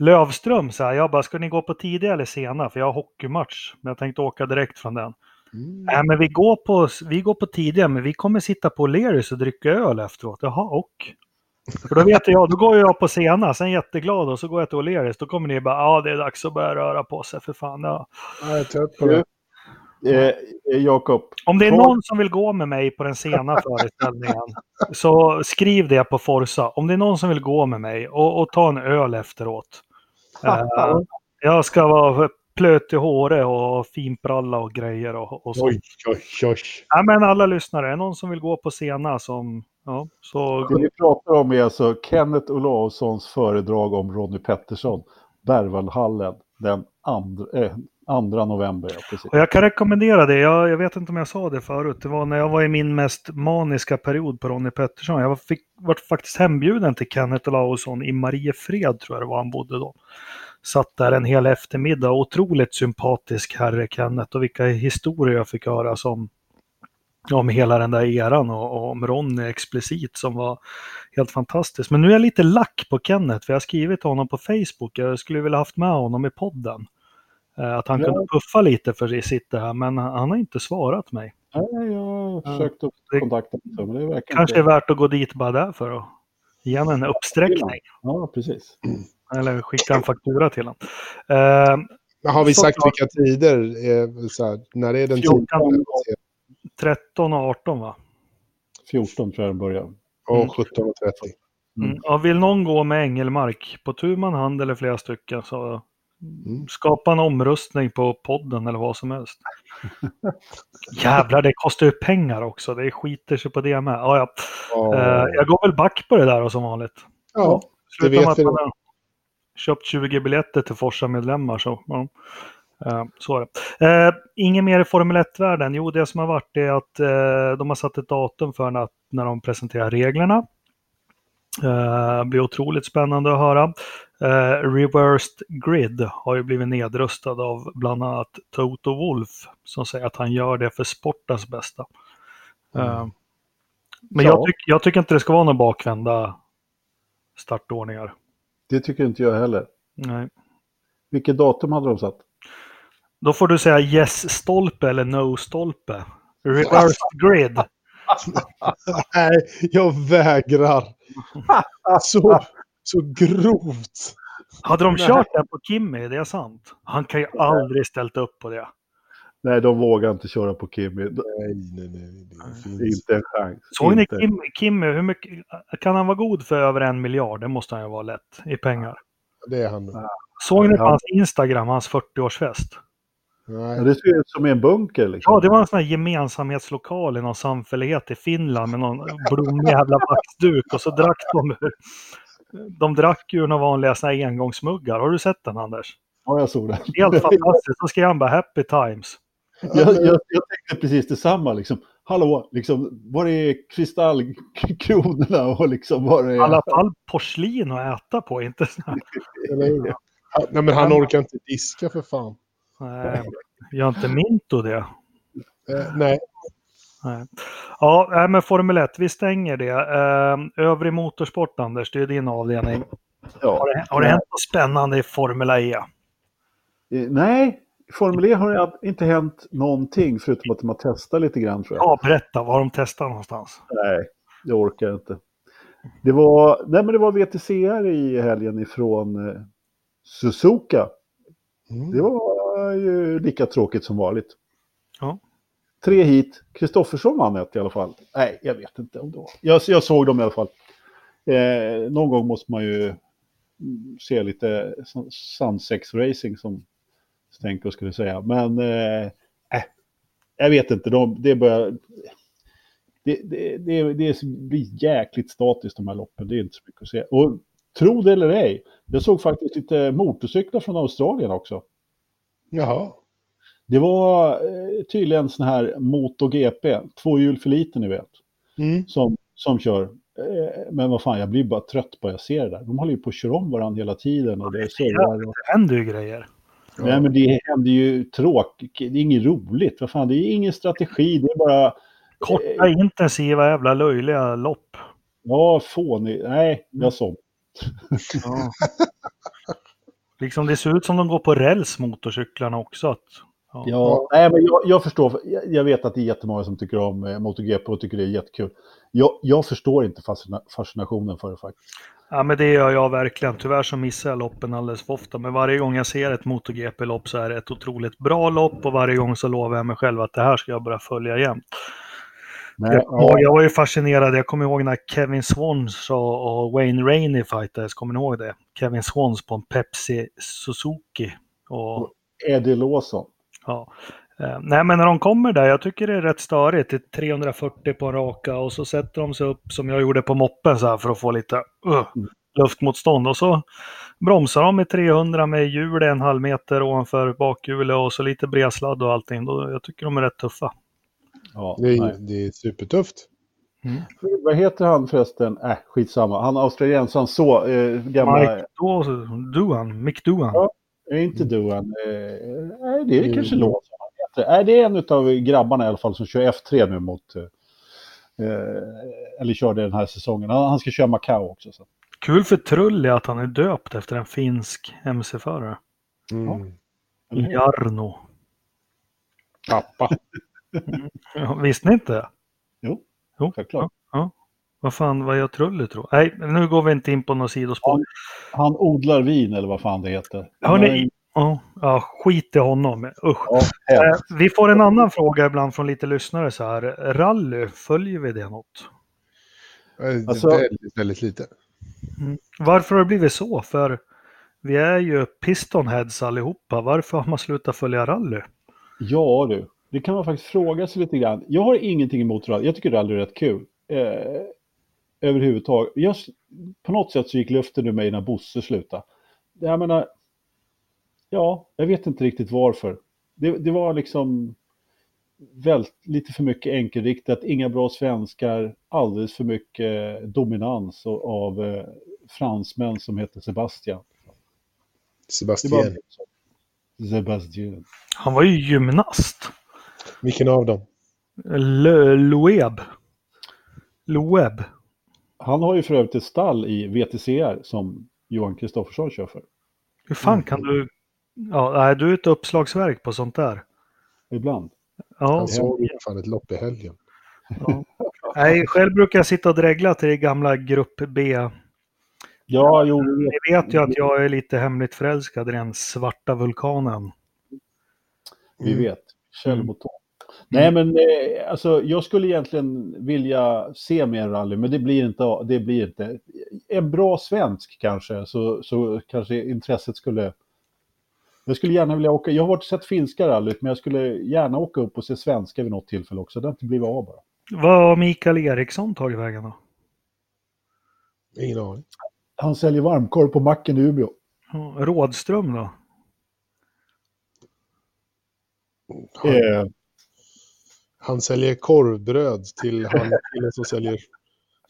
Lövström så här, jag bara, ska ni gå på tidiga eller sena? För jag har hockeymatch. Men jag tänkte åka direkt från den. Mm. Nej, men vi går på, vi går på tidiga, men vi kommer sitta på Lerus och dricka öl efteråt. Jaha, och? För då vet jag, då går jag på sena, sen jätteglad och så går jag till O'Learys. Då kommer ni bara, ja det är dags att börja röra på sig för fan. Ja. Ja, jag är trött på det. Eh, eh, Jakob, Om det är någon som vill gå med mig på den sena föreställningen [laughs] så skriv det på Forsa. Om det är någon som vill gå med mig och, och ta en öl efteråt. [laughs] Eh, jag ska vara plöt i håret och finbralla och grejer och, och så. Oj, oj, oj. Ja, men alla lyssnare, är någon som vill gå på sena som Ja, så... Det vi pratar om är alltså Kenneth Olausssons föredrag om Ronny Pettersson, Berwaldhallen, den andra, eh, andra november. Precis. Och jag kan rekommendera det. Jag, jag vet inte om jag sa det förut. Det var när jag var i min mest maniska period på Ronny Pettersson. Jag var, fick, var faktiskt hembjuden till Kenneth Olausson i Mariefred, tror jag det var han bodde då. Satt där en hel eftermiddag. Otroligt sympatisk herre Kenneth och vilka historier jag fick höra som om hela den där eran och, och om Ronny explicit som var helt fantastiskt. Men nu är jag lite lack på Kenneth för jag har skrivit till honom på Facebook. Jag skulle vilja haft med honom i podden. Eh, Att han Ja. kunde puffa lite för sitt det här, men han har inte svarat mig. Nej, jag har försökt att Det- kontakta honom, det verkar Kanske är värt att gå dit bara där för att ge en uppsträckning. Ja, precis. Eller skicka en faktura till honom. Eh, Men har vi sagt klart. vilka tider? Eh, så här, när är den Fjorton. tiden? 13 och 18 va? 14 tror jag den börjar. Mm. Och 17.30. Mm. Mm. Ja, vill någon gå med Engelmark på tu man hand eller flera stycken så Mm. skapa en omröstning på podden eller vad som helst. [laughs] Jävlar, det kostar ju pengar också. Det skiter sig på det med. Ja, ja. Ja, Eh, jag går väl back på det där och som vanligt. ja, det Slutar med vet att vi. Köpt 20 biljetter till Forsa-medlemmar. Så, ja. Eh, så är det. Eh, inget mer i Formel 1-världen. Jo, det som har varit är att eh, de har satt ett datum för när, när de presenterar reglerna. Eh, blir otroligt spännande att höra. Eh, Reversed Grid har ju blivit nedröstad av bland annat Toto Wolf som säger att han gör det för sportens bästa. Eh, men Ja. jag, tyck, jag tycker inte det ska vara några bakvända startordningar. Det tycker inte jag heller. Nej. Vilket datum hade de satt? Då får du säga yes-stolpe eller no-stolpe. Reversed grid. [laughs] Nej, jag vägrar. Så, så grovt. Hade de kört den på Kimmy, det är sant. Han kan ju aldrig ställt upp på det. Nej, de vågar inte köra på. Det Nej, nej, nej. Det finns. inte en chans. Såg ni. Kim, Kimmy, hur mycket, kan han vara god för över en miljard? Det måste han ju vara lätt i pengar. Det är han. Såg ni på hans Instagram, hans 40-årsfest? Ja, Nej. det ser ut som en bunker. Liksom. Ja, det var en sån här gemensamhetslokal i någon samfällighet i Finland med någon blommig jävla vaxduk och så drack de ur. De drack ur några vanliga såna här engångsmuggar. Har du sett den Anders? Ja, jag såg det. Helt fantastiskt. Så skrev han bara happy times. Jag, jag, jag tänkte precis detsamma. Liksom. Hallå, liksom, var är kristallkronorna och liksom var är... I alla fall porslin att äta på, inte så [laughs] Nej, men han orkar inte diska för fan. Nej, gör inte Minto det? Eh, nej. Nej. Ja, men Formel 1, vi stänger det. Eh, övrig motorsport, Anders, det är din avdelning. ja. Har det, har det hänt något spännande i Formel E? Eh, Nej, Formel E har inte hänt någonting förutom att de har testat lite grann tror jag. Ja, berätta, var har de testat någonstans? Nej, det orkar jag inte. Det var, nej men det var VTCR i helgen ifrån eh, Suzuka. Mm. Det var ju lika tråkigt som vanligt. Ja. Tre hit. Kristoffersson vann ett i alla fall. Nej, jag vet inte om det var. Jag, jag såg dem i alla fall. Eh, någon gång måste man ju mm, se lite sandsex-racing som Stenko skulle säga. Men eh, äh, jag vet inte. De, det börjar... Det, det, det, det blir jäkligt statiskt de här loppen. Det är inte så mycket att se. Och tro det eller ej, jag såg faktiskt lite motorcyklar från Australien också. Jaha. Det var eh, tydligen sån här MotoGP, två hjul för lite ni vet, Mm. som, som kör. Eh, men vad fan, jag blir bara trött på att jag ser det där. De håller ju på att köra om varandra hela tiden. Och det är och... Det händer ju grejer. Nej, men det händer ju tråkigt. Det är inget roligt. Vad fan, det är ingen strategi. Det är bara, Korta, intensiva, jävla löjliga lopp. ja, fånig. Nej, jag såg. Ja. [laughs] liksom det ser ut som de går på räls, motorcyklarna också. Att, ja. Ja, nej, men jag, jag förstår. Jag, jag vet att det är jättemånga som tycker om eh, MotoGP och tycker det är jättekul. Jag, jag förstår inte fascina, fascinationen för det faktiskt. Ja, men det gör jag verkligen. Tyvärr så missar jag loppen alldeles för ofta. Men varje gång jag ser ett MotoGP-lopp så är det ett otroligt bra lopp och varje gång så lovar jag mig själv att det här ska jag börja följa jämt. Men, Jag, ja, jag var ju fascinerad, jag kommer ihåg när Kevin Swans och, och Wayne Rainey fightades, kommer ni ihåg det? Kevin Swans på en Pepsi Suzuki. Och, Eddie Lawson. ja. Eh, nej, men när de kommer där, jag tycker det är rätt störigt. Det är 340 på en raka och så sätter de sig upp som jag gjorde på moppen så här för att få lite uh, mm. luftmotstånd. Och så bromsar de i 300 med hjul en halv meter ovanför bakhjulet och så lite bredsladd och allting. Då, jag tycker de är rätt tuffa. Ja, det, är, det är supertufft. Mm. Vad heter han förresten? Äh, skitsamma. Han australiensaren så eh, gamla... Mike Dawson, Mick Duan. Ja, inte mm. Duan. Eh, nej, det är mm. kanske låt F3. Det är en av grabbarna i alla fall som kör F3 nu mot... Eh, eh, eller körde den här säsongen. Han, han ska köra Macao också. Så. Kul för Trulli att han är döpt efter en finsk MC-förare. Mm. Jarno. Pappa. Mm. Visste ni inte? Jo, jo. självklart. Ja, ja. Vad fan, vad gör Trulli tro? Nej, nu går vi inte in på något sidospår. Han, han odlar vin eller vad fan det heter. Hörrni, ja, ja, skit i honom. Usch. Ja, Eh, vi får en annan fråga ibland från lite lyssnare så här. Rally, följer vi det något? Eh, Alltså- väldigt, väldigt lite. Varför har det blivit så? För vi är ju pistonheads allihopa. Varför har man slutat följa rally? Ja du, det kan man faktiskt fråga sig lite grann. Jag har ingenting emot rally. Jag tycker rally är rätt kul. Eh, överhuvudtaget. Jag, på något sätt så gick luften ur mig när Bosse slutade. Jag menar, ja, jag vet inte riktigt varför. Det, det var liksom väl, lite för mycket enkelriktat, inga bra svenskar, alldeles för mycket dominans av, eh, fransmän som heter Sebastian. Sebastian. Sebastian. Han var ju gymnast. Vilken av dem? Le- Loeb. Loeb. Han har ju för övrigt ett stall i VTCR som Johan Kristoffersson kör för. Hur fan kan du... Ja, du är ett uppslagsverk på sånt där. Ibland. Ja, Han såg ju fan ett lopp i helgen. ja. Nej, själv brukar jag sitta och dregla till det gamla Grupp B. Ja, jo, Ni vet ju att jag är lite hemligt förälskad i den svarta vulkanen. vi Mm. vet. Källmotor. Nej, men eh, alltså, jag skulle egentligen vilja se mer rally, men det blir inte. Det blir inte. En bra svensk kanske, så, så kanske intresset skulle... Jag skulle gärna vilja åka. Jag har varit och sett finska rallyt, men jag skulle gärna åka upp och se svenska vid något tillfälle också. Det har inte blivit av bara. Vad har Mikael Eriksson tagit vägen då? Ingen aning. Han säljer varmkorv på macken i Umeå. Ja, Rådström då? Han, Eh, han säljer korvbröd till han som säljer...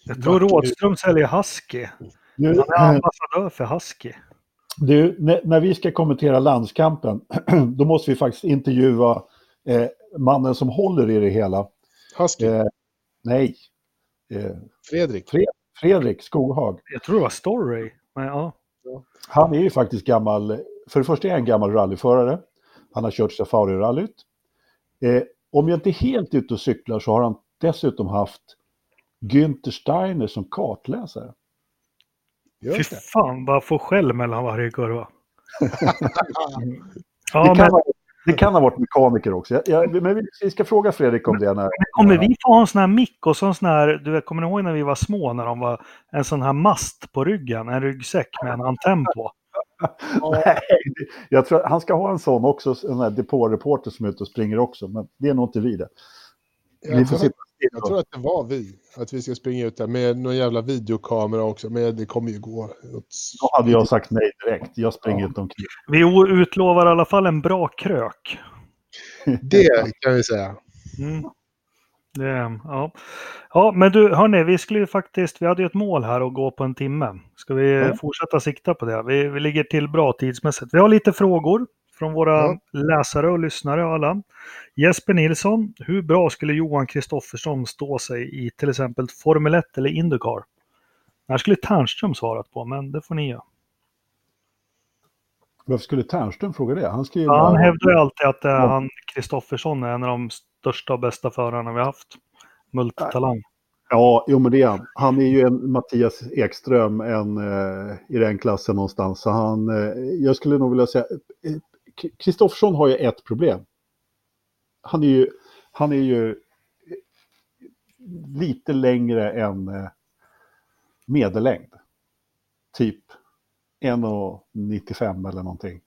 Jag tror Rådström säljer Husky. nu, Han är ambassadör för Husky. Du, när, vi ska kommentera landskampen, [clears throat] då måste vi faktiskt intervjua eh, mannen som håller i det hela. Husky. Eh, nej, eh, Fredrik. Fredrik Skoghag. Jag tror det var Story. Men, ja. Han är ju faktiskt gammal, för det första är han gammal rallyförare. Han har kört Safari-rallyt. Eh, om jag inte är helt ute och cyklar så har han dessutom haft Günther Steiner som kartläsare. Fy det. fan, bara få skäll mellan varje kurva. [laughs] det, Ja, kan men ha, det kan ha varit mekaniker också. Jag, jag, men vi, vi ska fråga Fredrik om det. När, kommer vi få ha en sån här mick och sån här, du vet, kommer ni ihåg när vi var små när de var en sån här mast på ryggen, en ryggsäck med en antenn på? [laughs] Nej, jag tror han ska ha en sån också, en här depåreporter som är ute och springer också, men det är nog inte vi det. Vi får sitta jag tror att det var vi. Att vi ska springa ut där med någon jävla videokamera också. Men det kommer ju gå. Då hade jag sagt nej direkt. Jag springer inte omkring. Vi utlovar i alla fall en bra krök. [laughs] Det kan vi säga. Mm. Det, ja. ja, men du, hörni, vi skulle ju faktiskt, vi hade ju ett mål här att gå på en timme. Ska vi Ja. fortsätta sikta på det? Vi, vi ligger till bra tidsmässigt. Vi har lite frågor från våra Ja. läsare och lyssnare och alla. Jesper Nilsson, hur bra skulle Johan Kristoffersson stå sig i till exempel Formel 1 eller Indycar? Det här skulle Ternström svarat på, men det får ni göra. Varför skulle Ternström fråga det? Han Ja, han hävdar ju alltid att eh, Ja. han, Kristoffersson är en av de största och bästa förarna vi har haft. Multitalang. Ja, jo men det är han. Han är ju en Mattias Ekström en, eh, i den klassen någonstans. Så han, eh, jag skulle nog vilja säga, Kristoffersson har ju ett problem. Han är ju, han är ju lite längre än eh, medellängd. Typ 1,95 eller någonting.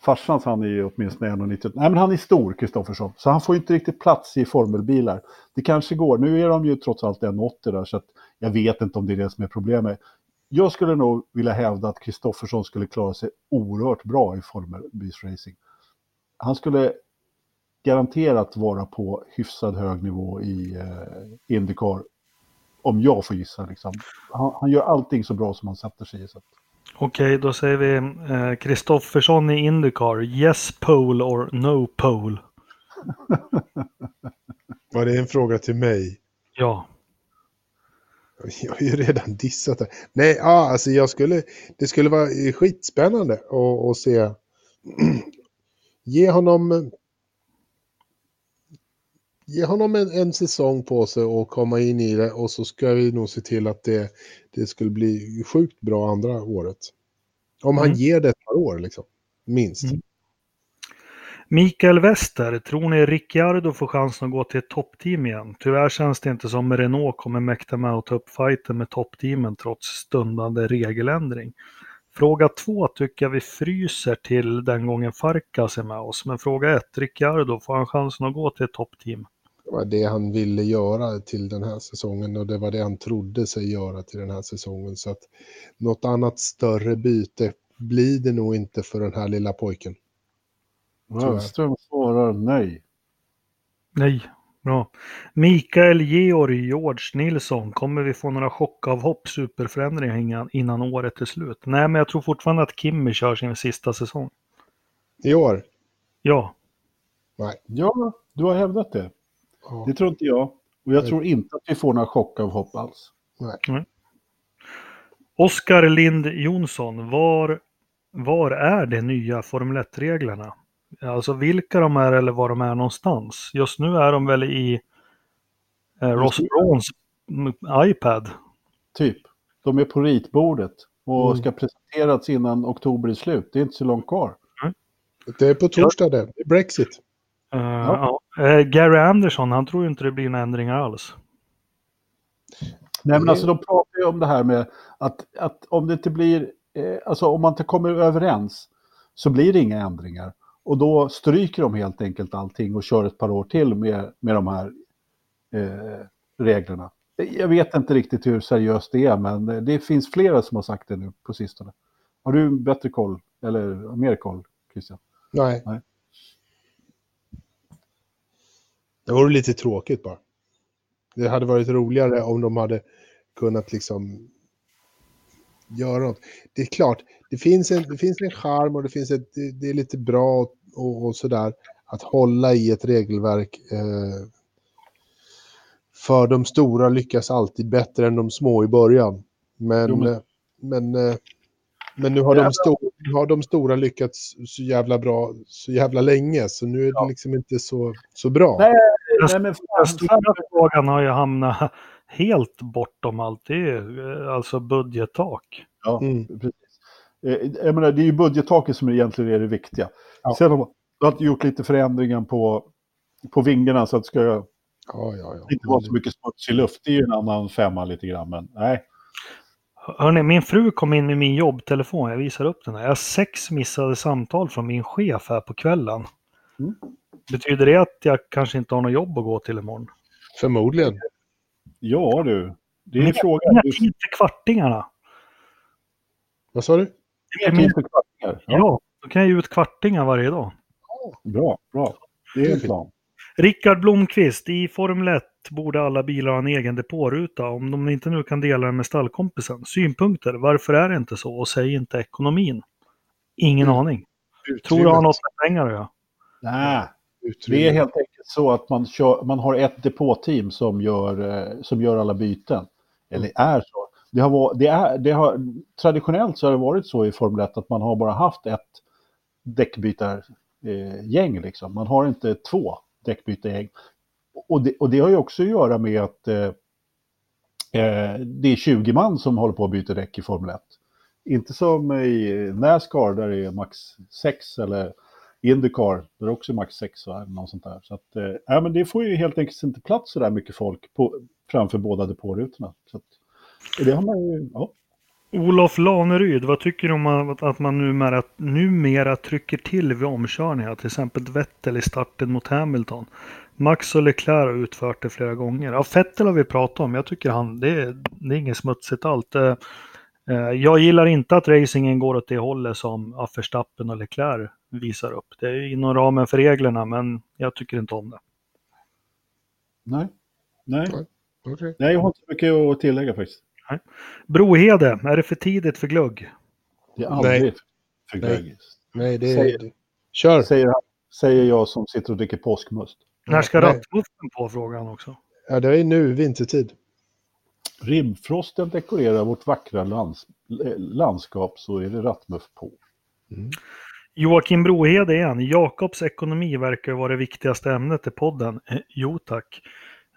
Farsans han är ju åtminstone 1,90. Nej men han är stor, Kristoffersson. Så han får inte riktigt plats i formelbilar. Det kanske går. Nu är de ju trots allt 1,80 där så att jag vet inte om det är det som är problemet. Jag skulle nog vilja hävda att Kristoffersson skulle klara sig oerhört bra i formelbilsracing. Han skulle garanterat vara på hyfsad hög nivå i eh, Indycar. Om jag får gissa. Liksom. Han, han, gör allting så bra som han sätter sig i. Så. Okej, då säger vi Kristoffersson eh, i Indycar. Yes pole or no pole? [laughs] Var det en fråga till mig? Ja. Jag har ju redan dissat det. Nej, ja, alltså jag skulle... Det skulle vara skitspännande att, att se... [clears throat] Ge honom ge honom en, en säsong på sig och komma in i det och så ska vi nog se till att det, det skulle bli sjukt bra andra året. Om han mm. ger det ett par år liksom, minst. Mm. Mikael Wester, tror ni Ricciardo får chansen att gå till ett toppteam igen? Tyvärr känns det inte som Renault kommer mäkta med att ta upp fighten med toppteamen trots stundande regeländring. Fråga två tycker jag vi fryser till den gången Farkas är med oss. Men fråga ett, Ricciardo, får han chansen att gå till ett toppteam? Det var det han ville göra till den här säsongen och det var det han trodde sig göra till den här säsongen. Så att något annat större byte blir det nog inte för den här lilla pojken. Wallström svarar nej. Nej, bra. Mikael Georg George Nilsson, kommer vi få några chockavhopp, superförändringar innan året är slut? Nej, men jag tror fortfarande att Kimmy kör sin sista säsong. I år? Ja. Nej. Ja, du har hävdat det. Ja. Det tror inte jag. Och jag Nej. tror inte att vi får några chockavhopp alls. Nej. Nej. Oskar Lind Jonsson, var, var är de nya Formel 1-reglerna? Alltså vilka de är eller var de är någonstans. Just nu är de väl i eh, Ross Browns iPad. Typ. De är på ritbordet och mm. ska presenteras innan oktober är slut. Det är inte så långt kvar. Mm. Det är på torsdag det. Brexit. Uh, ja. uh, Gary Anderson, han tror ju inte det blir några ändringar alls. Nej, men alltså de pratar ju om det här med att, att om det inte blir, eh, alltså om man inte kommer överens så blir det inga ändringar. Och då stryker de helt enkelt allting och kör ett par år till med, med de här eh, reglerna. Jag vet inte riktigt hur seriöst det är, men det finns flera som har sagt det nu på sistone. Har du bättre koll, eller mer koll, Christian? Nej. Nej. Det vore lite tråkigt bara. Det hade varit roligare om de hade kunnat liksom göra något. Det är klart, det finns en, det finns en charm och det, finns ett, det, det är lite bra och, och sådär att hålla i ett regelverk. Eh, för de stora lyckas alltid bättre än de små i början. Men, jo, men... Eh, men, eh, men nu har, de stor, har de stora lyckats så jävla bra så jävla länge så nu är det ja. liksom inte så, så bra. Nej, nej, men den stora frågan har ju [laughs] hamnat helt bortom allt. Det är eh, alltså budgettak. Ja, mm. precis. Jag menar, det är ju budgettaket som egentligen är det viktiga. Ja. Sen har man gjort lite förändringar på, på vingarna så att det ska ja, ja, ja. inte vara så mycket smutsig luft. Det är ju en annan femma lite grann, men nej. Hörrni, min fru kom in med min jobbtelefon. Jag visar upp den här. Jag har sex missade samtal från min chef här på kvällen. Mm. Betyder det att jag kanske inte har något jobb att gå till imorgon? Förmodligen. Ja du, det är en fråga. Inga tid till kvartingarna. Vad sa du? Inga tid till kvartingar? Ja. ja, då kan jag ge ut kvartingar varje dag. Bra, bra. Det är en plan. Rickard Blomqvist, i Formel 1 borde alla bilar ha en egen depåruta om de inte nu kan dela den med stallkompisen. Synpunkter, varför är det inte så? Och säg inte ekonomin. Ingen mm. aning. Utrymmet. Tror du har något med pengar att göra? Nej, det är helt enkelt så att man, kör, man har ett depåteam som gör, eh, som gör alla byten. Eller är så. Det har, varit, det är, det har, traditionellt så har det varit så i Formel 1 att man har bara haft ett däckbytargäng. Liksom. Man har inte två däckbytargäng. Och det, och det har ju också att göra med att eh, eh det är 20 man som håller på att byta däck i Formel 1. Inte som i Nascar där det är max 6 eller Indycar, där det också är max 6? Något sånt där. Så att, eh, men det får ju helt enkelt inte plats så där mycket folk på, framför båda depårutorna. Så att, det har man ju, ja. Olof Laneryd, vad tycker du om att, att man numera, numera trycker till vid omkörningar? Till exempel Vettel i starten mot Hamilton. Max och Leclerc har utfört det flera gånger. Ja, Vettel har vi pratat om. Jag tycker han, det, är- det är inget smutsigt allt. Eh, eh, Jag gillar inte att racingen går åt det hållet som Verstappen och Leclerc visar upp. Det är inom ramen för reglerna, men jag tycker inte om det. Nej. Nej. Okej. Nej, jag har inte så mycket att tillägga faktiskt. Brohede, är det för tidigt för glugg? Det är aldrig Nej. för Nej. glögg. Nej, det är... Säger- Kör! Säger, säger jag som sitter och dricker påskmust. När ska Nej. rattmuffen på frågan också? Ja, det är nu, vintertid. Rimfrosten dekorerar vårt vackra lands, landskap så är det rattmuff på. Joakim Brohede igen. Jakobs ekonomi verkar vara det viktigaste ämnet i podden. Eh, jo tack.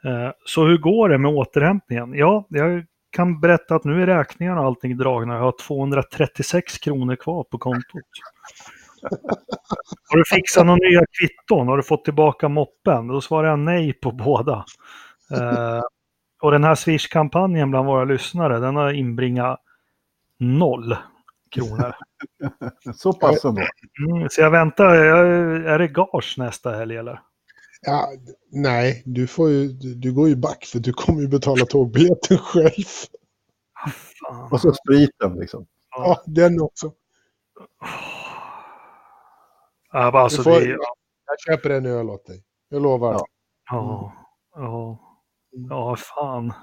Eh, så hur går det med återhämtningen? Ja, jag kan berätta att nu är räkningarna och allting dragna. Jag har 236 kronor kvar på kontot. Har du fixat några nya kvitton? Har du fått tillbaka moppen? Då svarar jag nej på båda. Eh, och den här Swish-kampanjen bland våra lyssnare, den har inbringat noll kronor. [laughs] Så pass ändå. Mm, så jag väntar, är det gage nästa helg eller? Ja, nej, du, får ju, du, du går ju back för du kommer ju betala tågbiljetten själv. Och så spriten liksom. Ja, den också. Ja, bara, alltså, får- det, Jag köper en öl åt dig. Jag lovar. Ja. ja, ja, ja, fan.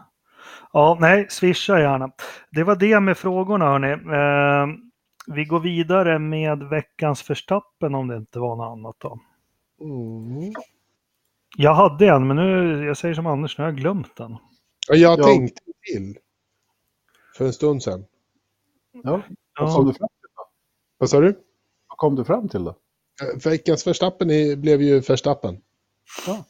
Ja, nej, swisha gärna. Det var det med frågorna hörni. Eh, vi går vidare med veckans förstappen om det inte var något annat då. Mm. Jag hade en, men nu, jag säger som Anders, nu har jag glömt den. Ja, Jag Ja. tänkte till. För en stund sedan. Ja. Vad kom Ja, du fram till då? Vad sa du? Vad kom du fram till då? Eh, Veckans Verstappen är- blev ju Verstappen. Ja.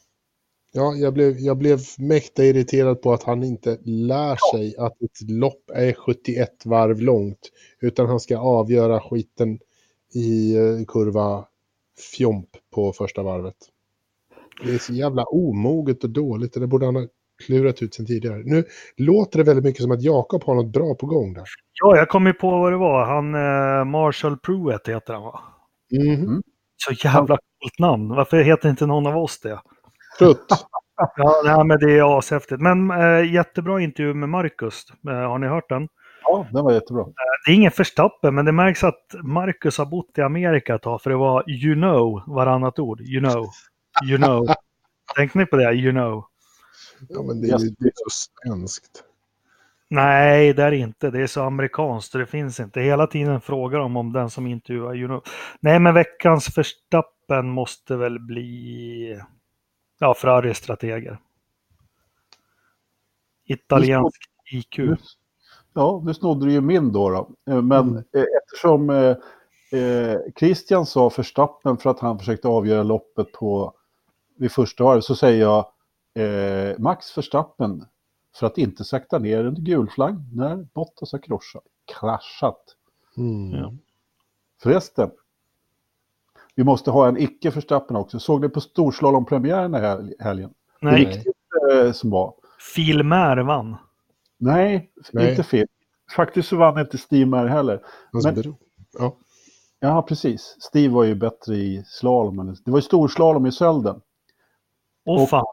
Ja, jag blev, jag blev mäkta irriterad på att han inte lär sig att ett lopp är 71 varv långt. Utan han ska avgöra skiten i eh, kurva fjomp på första varvet. Det är så jävla omoget och dåligt. Det borde han ha klurat ut sen tidigare. Nu låter det väldigt mycket som att Jakob har något bra på gång där. ja, jag kom ju på vad det var. Han, eh, Marshall Pruitt heter han va? Mhm. Så jävla coolt namn. Varför heter inte någon av oss det? Prutt. [laughs] Ja, det här med det är ashäftigt. Men äh, jättebra intervju med Marcus. Eh, har ni hört den? Ja, den var jättebra. Det är ingen förstappen, men det märks att Marcus har bott i Amerika ett tag, för det var you know varannat ord. You know. You know. Tänkte ni på det? You know. Ja, men det är ju det är så svenskt. Nej, det är inte. Det är så amerikanskt, det finns inte. Hela tiden frågar de om den som intervjuar you know. Nej, men veckans förstappen måste väl bli ja, Ferrari-strateger. Italiensk IQ. Ja, nu snodde du ju min då. då. Eh, Men Mm. eh, eftersom eh, eh, Christian sa förstappen för att han försökte avgöra loppet på vid första varvet så säger jag eh, Max Verstappen för att inte sakta ner under gul flagg när Bottas har krossat, kraschat. Mm. Ja. Förresten, vi måste ha en icke Verstappen också. Såg ni på storslalompremiären här helgen? Det Nej, riktigt eh, som var. Filmär vann. Nej, Nej. inte fel. Faktiskt så vann inte Steve Mayer heller. Hans Men-. Ja. Ja, precis. Steve var ju bättre i slalom. Det var ju storslalom i Sölden. Åh Och- fan.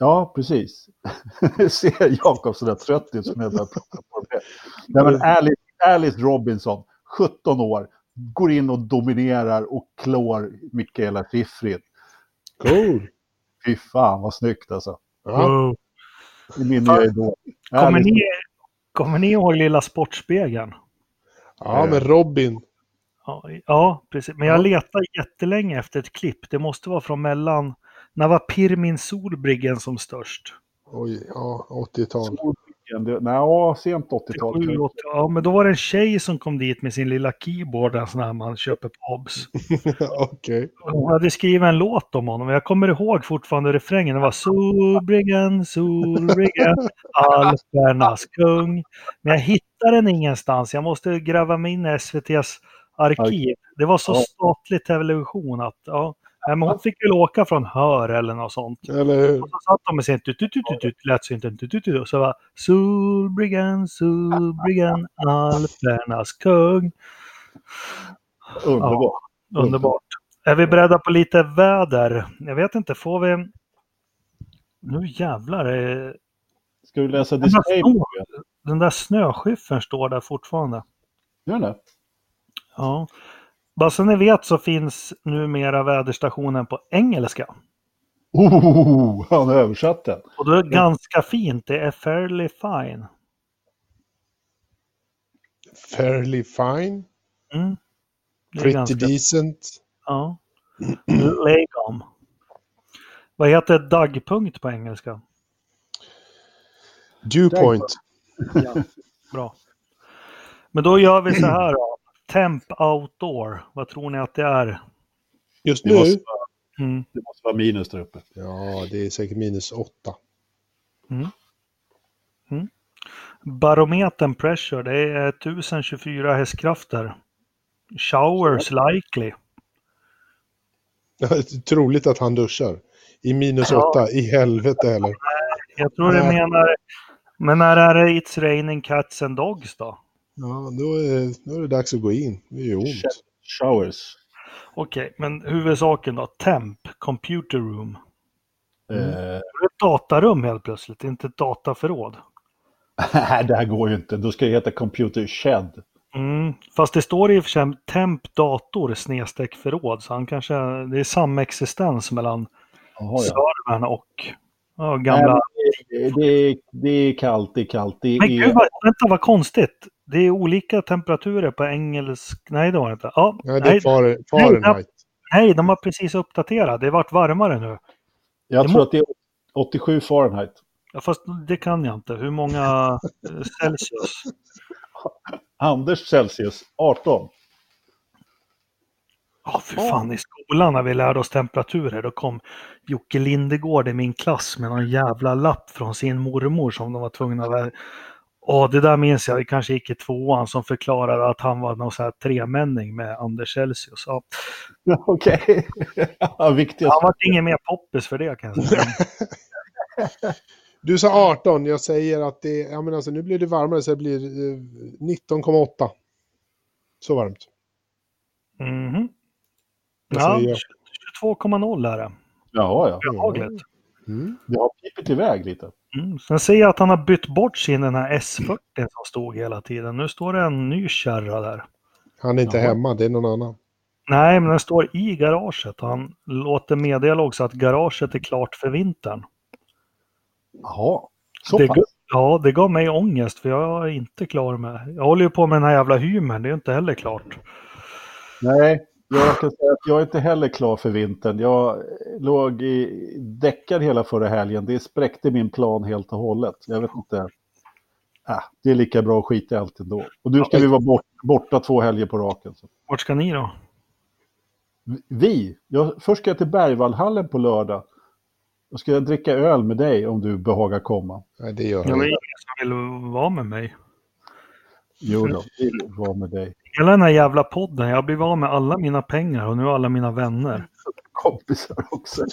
Ja, precis. [laughs] Ser Jakob sådär trött ut som jag börjar prata på det. Nej, men Alice, Alice Robinson, 17 år, går in och dominerar och klår Mikaela Shiffrin. Cool. Fy fan vad snyggt alltså. Ja. Wow. I min nya idol. Kommer, ni, kommer ni ihåg Lilla Sportspegeln? ja, men Robin. Ja, ja, precis. Men jag Ja. letar jättelänge efter ett klipp. Det måste vara från mellan... När var Pirmin Solbriggen som störst? Oj, ja, 80-tal. Solbriggen, det- Nej, ja, sent 80-tal. 87, 80. Ja, men då var det en tjej som kom dit med sin lilla keyboard, en sån här man köper på Hobbs. [laughs] Okej. Hon hade skrivit en låt om honom. Jag kommer ihåg fortfarande refrängen. Det var Solbriggen, Solbriggen, [laughs] Alpernas kung. Men jag hittar den ingenstans. Jag måste gräva mig in i SVTs arkiv. Det var så Ja. statlig television att ja, Nej, men hon fick väl åka från Hör eller något sånt. Eller hur? Och så satt de med sin tut tut tut tut tut lät synten tut tut tut och så var Solbriggan, Solbriggan, Alpernas kung. Underbart. Underbart. Är vi beredda på lite väder? Jag vet inte, får vi... Nu jävlar, är... Ska vi läsa Den snö... den där snöskyffeln står där fortfarande. Gör det? Ja. Bara så ni vet så finns numera väderstationen på engelska. Oh, han har översatt den. Och det är ganska fint. Det är fairly fine. fairly fine, Mm. Det är pretty ganska, decent. ja. Legom. Vad heter dagpunkt på engelska? Dew point. Ja, bra. Men då gör vi så här då. Temp outdoor. Vad tror ni att det är? Just Det nu? måste, vara, Mm. det måste vara minus där uppe. Ja, det är säkert minus åtta. Barometern pressure. Det är 1024 hästkrafter. Showers likely. [laughs] Troligt att han duschar. I minus Ja. åtta, i helvete eller? Jag tror det Nej. menar... Men när är det It's raining cats and dogs då? Ja, då är, då är det dags att gå in. Det är ju ont. Showers. Okej, men huvudsaken då. Temp, computer room. Eh, Det är ett datarum helt plötsligt, inte ett dataförråd. [laughs] Nej, det här går ju inte. Då ska det heta computer shed. Mm. Fast det står i och för sig temp dator snedstreck förråd, så han kanske, det är samexistens mellan Jaha, ja. servern och ja, Nej, gamla... men det, det, är, det är kallt, det är kallt. Det Men är, gud, vad, vänta vad konstigt. Det är olika temperaturer på engelsk... Nej, det var det inte. Ja, Nej, det är nej, far, Fahrenheit. nej, de har precis uppdaterat. Det har varit varmare nu. jag det tror må- att det är 87 Fahrenheit. Ja, fast det kan jag inte. Hur många eh, Celsius? [laughs] Anders Celsius 18. Ja, för fan i skolan när vi lärde oss temperaturer, då kom Jocke Lindegård i min klass med någon jävla lapp från sin mormor som de var tvungna att... Och det där minns jag, vi kanske gick i tvåan, som förklarade att han var någon sån här tremänning med Anders Celsius. Ja, Okej. [laughs] Okay. Viktigast. han var ingen mer poppis för det kan jag säga. [laughs] Du sa 18, jag säger att det ja, men alltså, nu blir det varmare så det blir eh, 19,8. Så varmt. Mhm. Vad Ja, säger jag? 22,0 är det. Ja, ja. Behagligt. Mm. Det har pipit iväg lite. Mm. Sen ser jag att han har bytt bort sin den här S40 som stod hela tiden. Nu står det en ny kärra där. Han är inte Jaha. hemma, det är någon annan. Nej, men den står i garaget. Han låter meddela också att garaget är klart för vintern. Jaha. Så Det, pass. ja, det gav mig ångest för jag är inte klar med... Jag håller ju på med den här jävla hymern, det är ju inte heller klart. Nej, jag kan säga att jag är inte heller klar för vintern. Jag låg i däckad hela förra helgen. Det spräckte min plan helt och hållet. Jag vet inte. Äh, det är lika bra att skita i allt ändå. Och nu ska vi vara bort, borta två helger på raken. Så. Vart ska ni då? Vi? Jag, först ska jag till Bergvallhallen på lördag. Då ska jag dricka öl med dig om du behagar komma. Nej, det gör Jag vet inte. ingen som vill vara med mig. Jo då, vi vill vara med dig. Hela den här jävla podden, jag blir av med alla mina pengar och nu alla mina vänner. Kompisar också.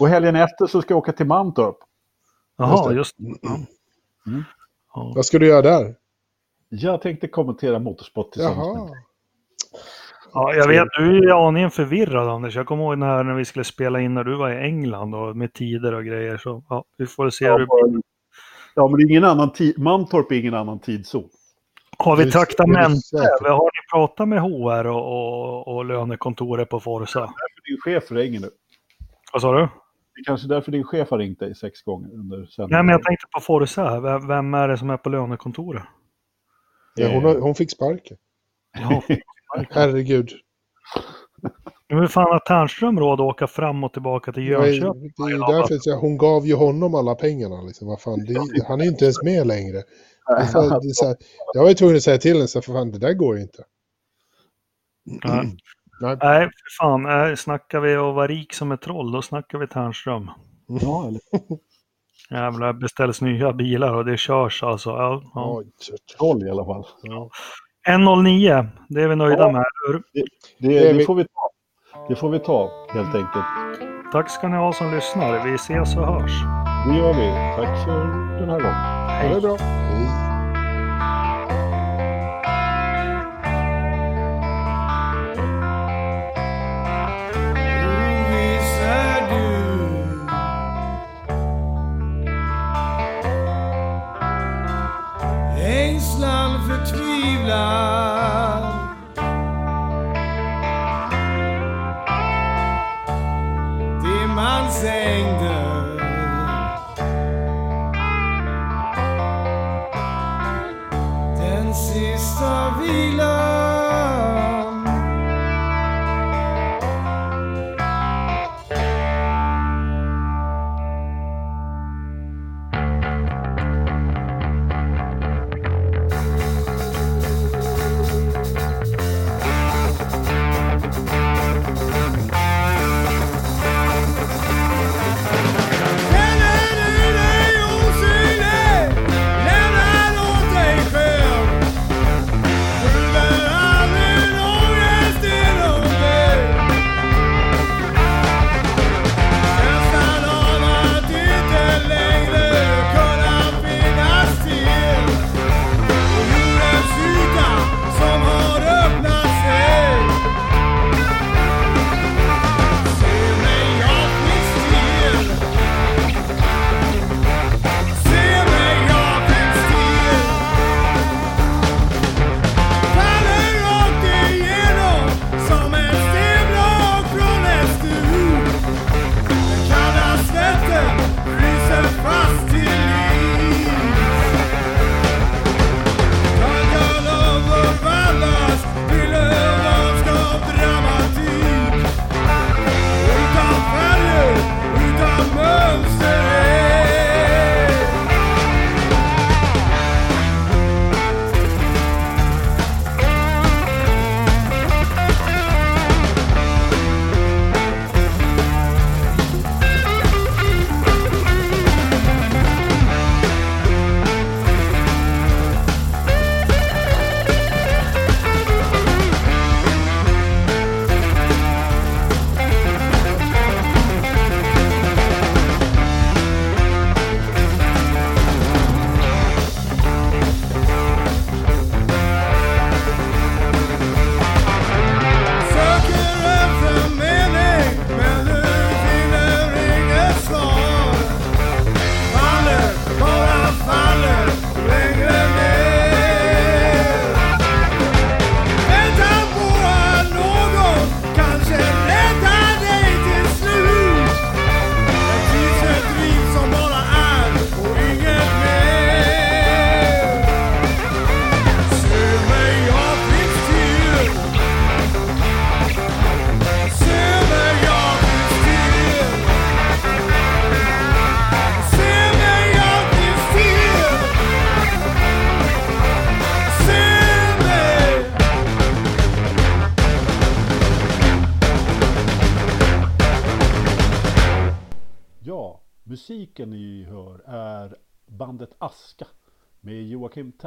och helgen efter så ska jag åka till Mantorp. Jaha, Just just det. Ja. Mm. Ja. Vad ska du göra där? Jag tänkte kommentera motorsport tillsammans med Jaha. dig. Ja, jag vet, du är aningen förvirrad Anders. Jag kommer ihåg när, när vi skulle spela in när du var i England och med tider och grejer. Så ja, vi får se. hur det blir. Ja, men det är ingen annan tid. Mantorp är ingen annan tidszon. Har vi Det är- det är traktamente? Har ni pratat med HR och, och, och lönekontoret på Forza? Därför din chef ringer nu. Vad sa du? Det är kanske därför din chef har ringt dig sex gånger under sändningen. Nej, men jag tänkte på Forza. Vem, vem är det som är på lönekontoret? Ja, hon, har, hon fick sparken. Ja. [laughs] Herregud. Men hur fan har Ternström råd att åka fram och tillbaka till Det är Jönköping? det är därför jag säger, hon gav ju honom alla pengarna. Liksom. Vad fan, det, han är inte ens med längre. Så, här, jag var ju tvungen att säga till henne, så för fan, det där går ju inte. Nej, Nej. Nej för fan. Eh, snackar vi och var rik som ett troll, då snackar vi Tärnström. Ja, eller? Jävlar, det beställs nya bilar och det körs alltså. Ja, ja. Troll i alla fall. Ja. 1.09, det är vi nöjda ja. med, eller det, det, det, får vi ta. Det får vi ta, helt enkelt. Tack ska ni ha som lyssnar. Vi ses och hörs. Det gör vi. Tack för den här gången. Ha det bra. ibland. Det man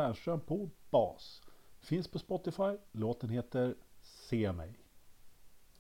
Stjernström på bas. Finns på Spotify. Låten heter Se mig.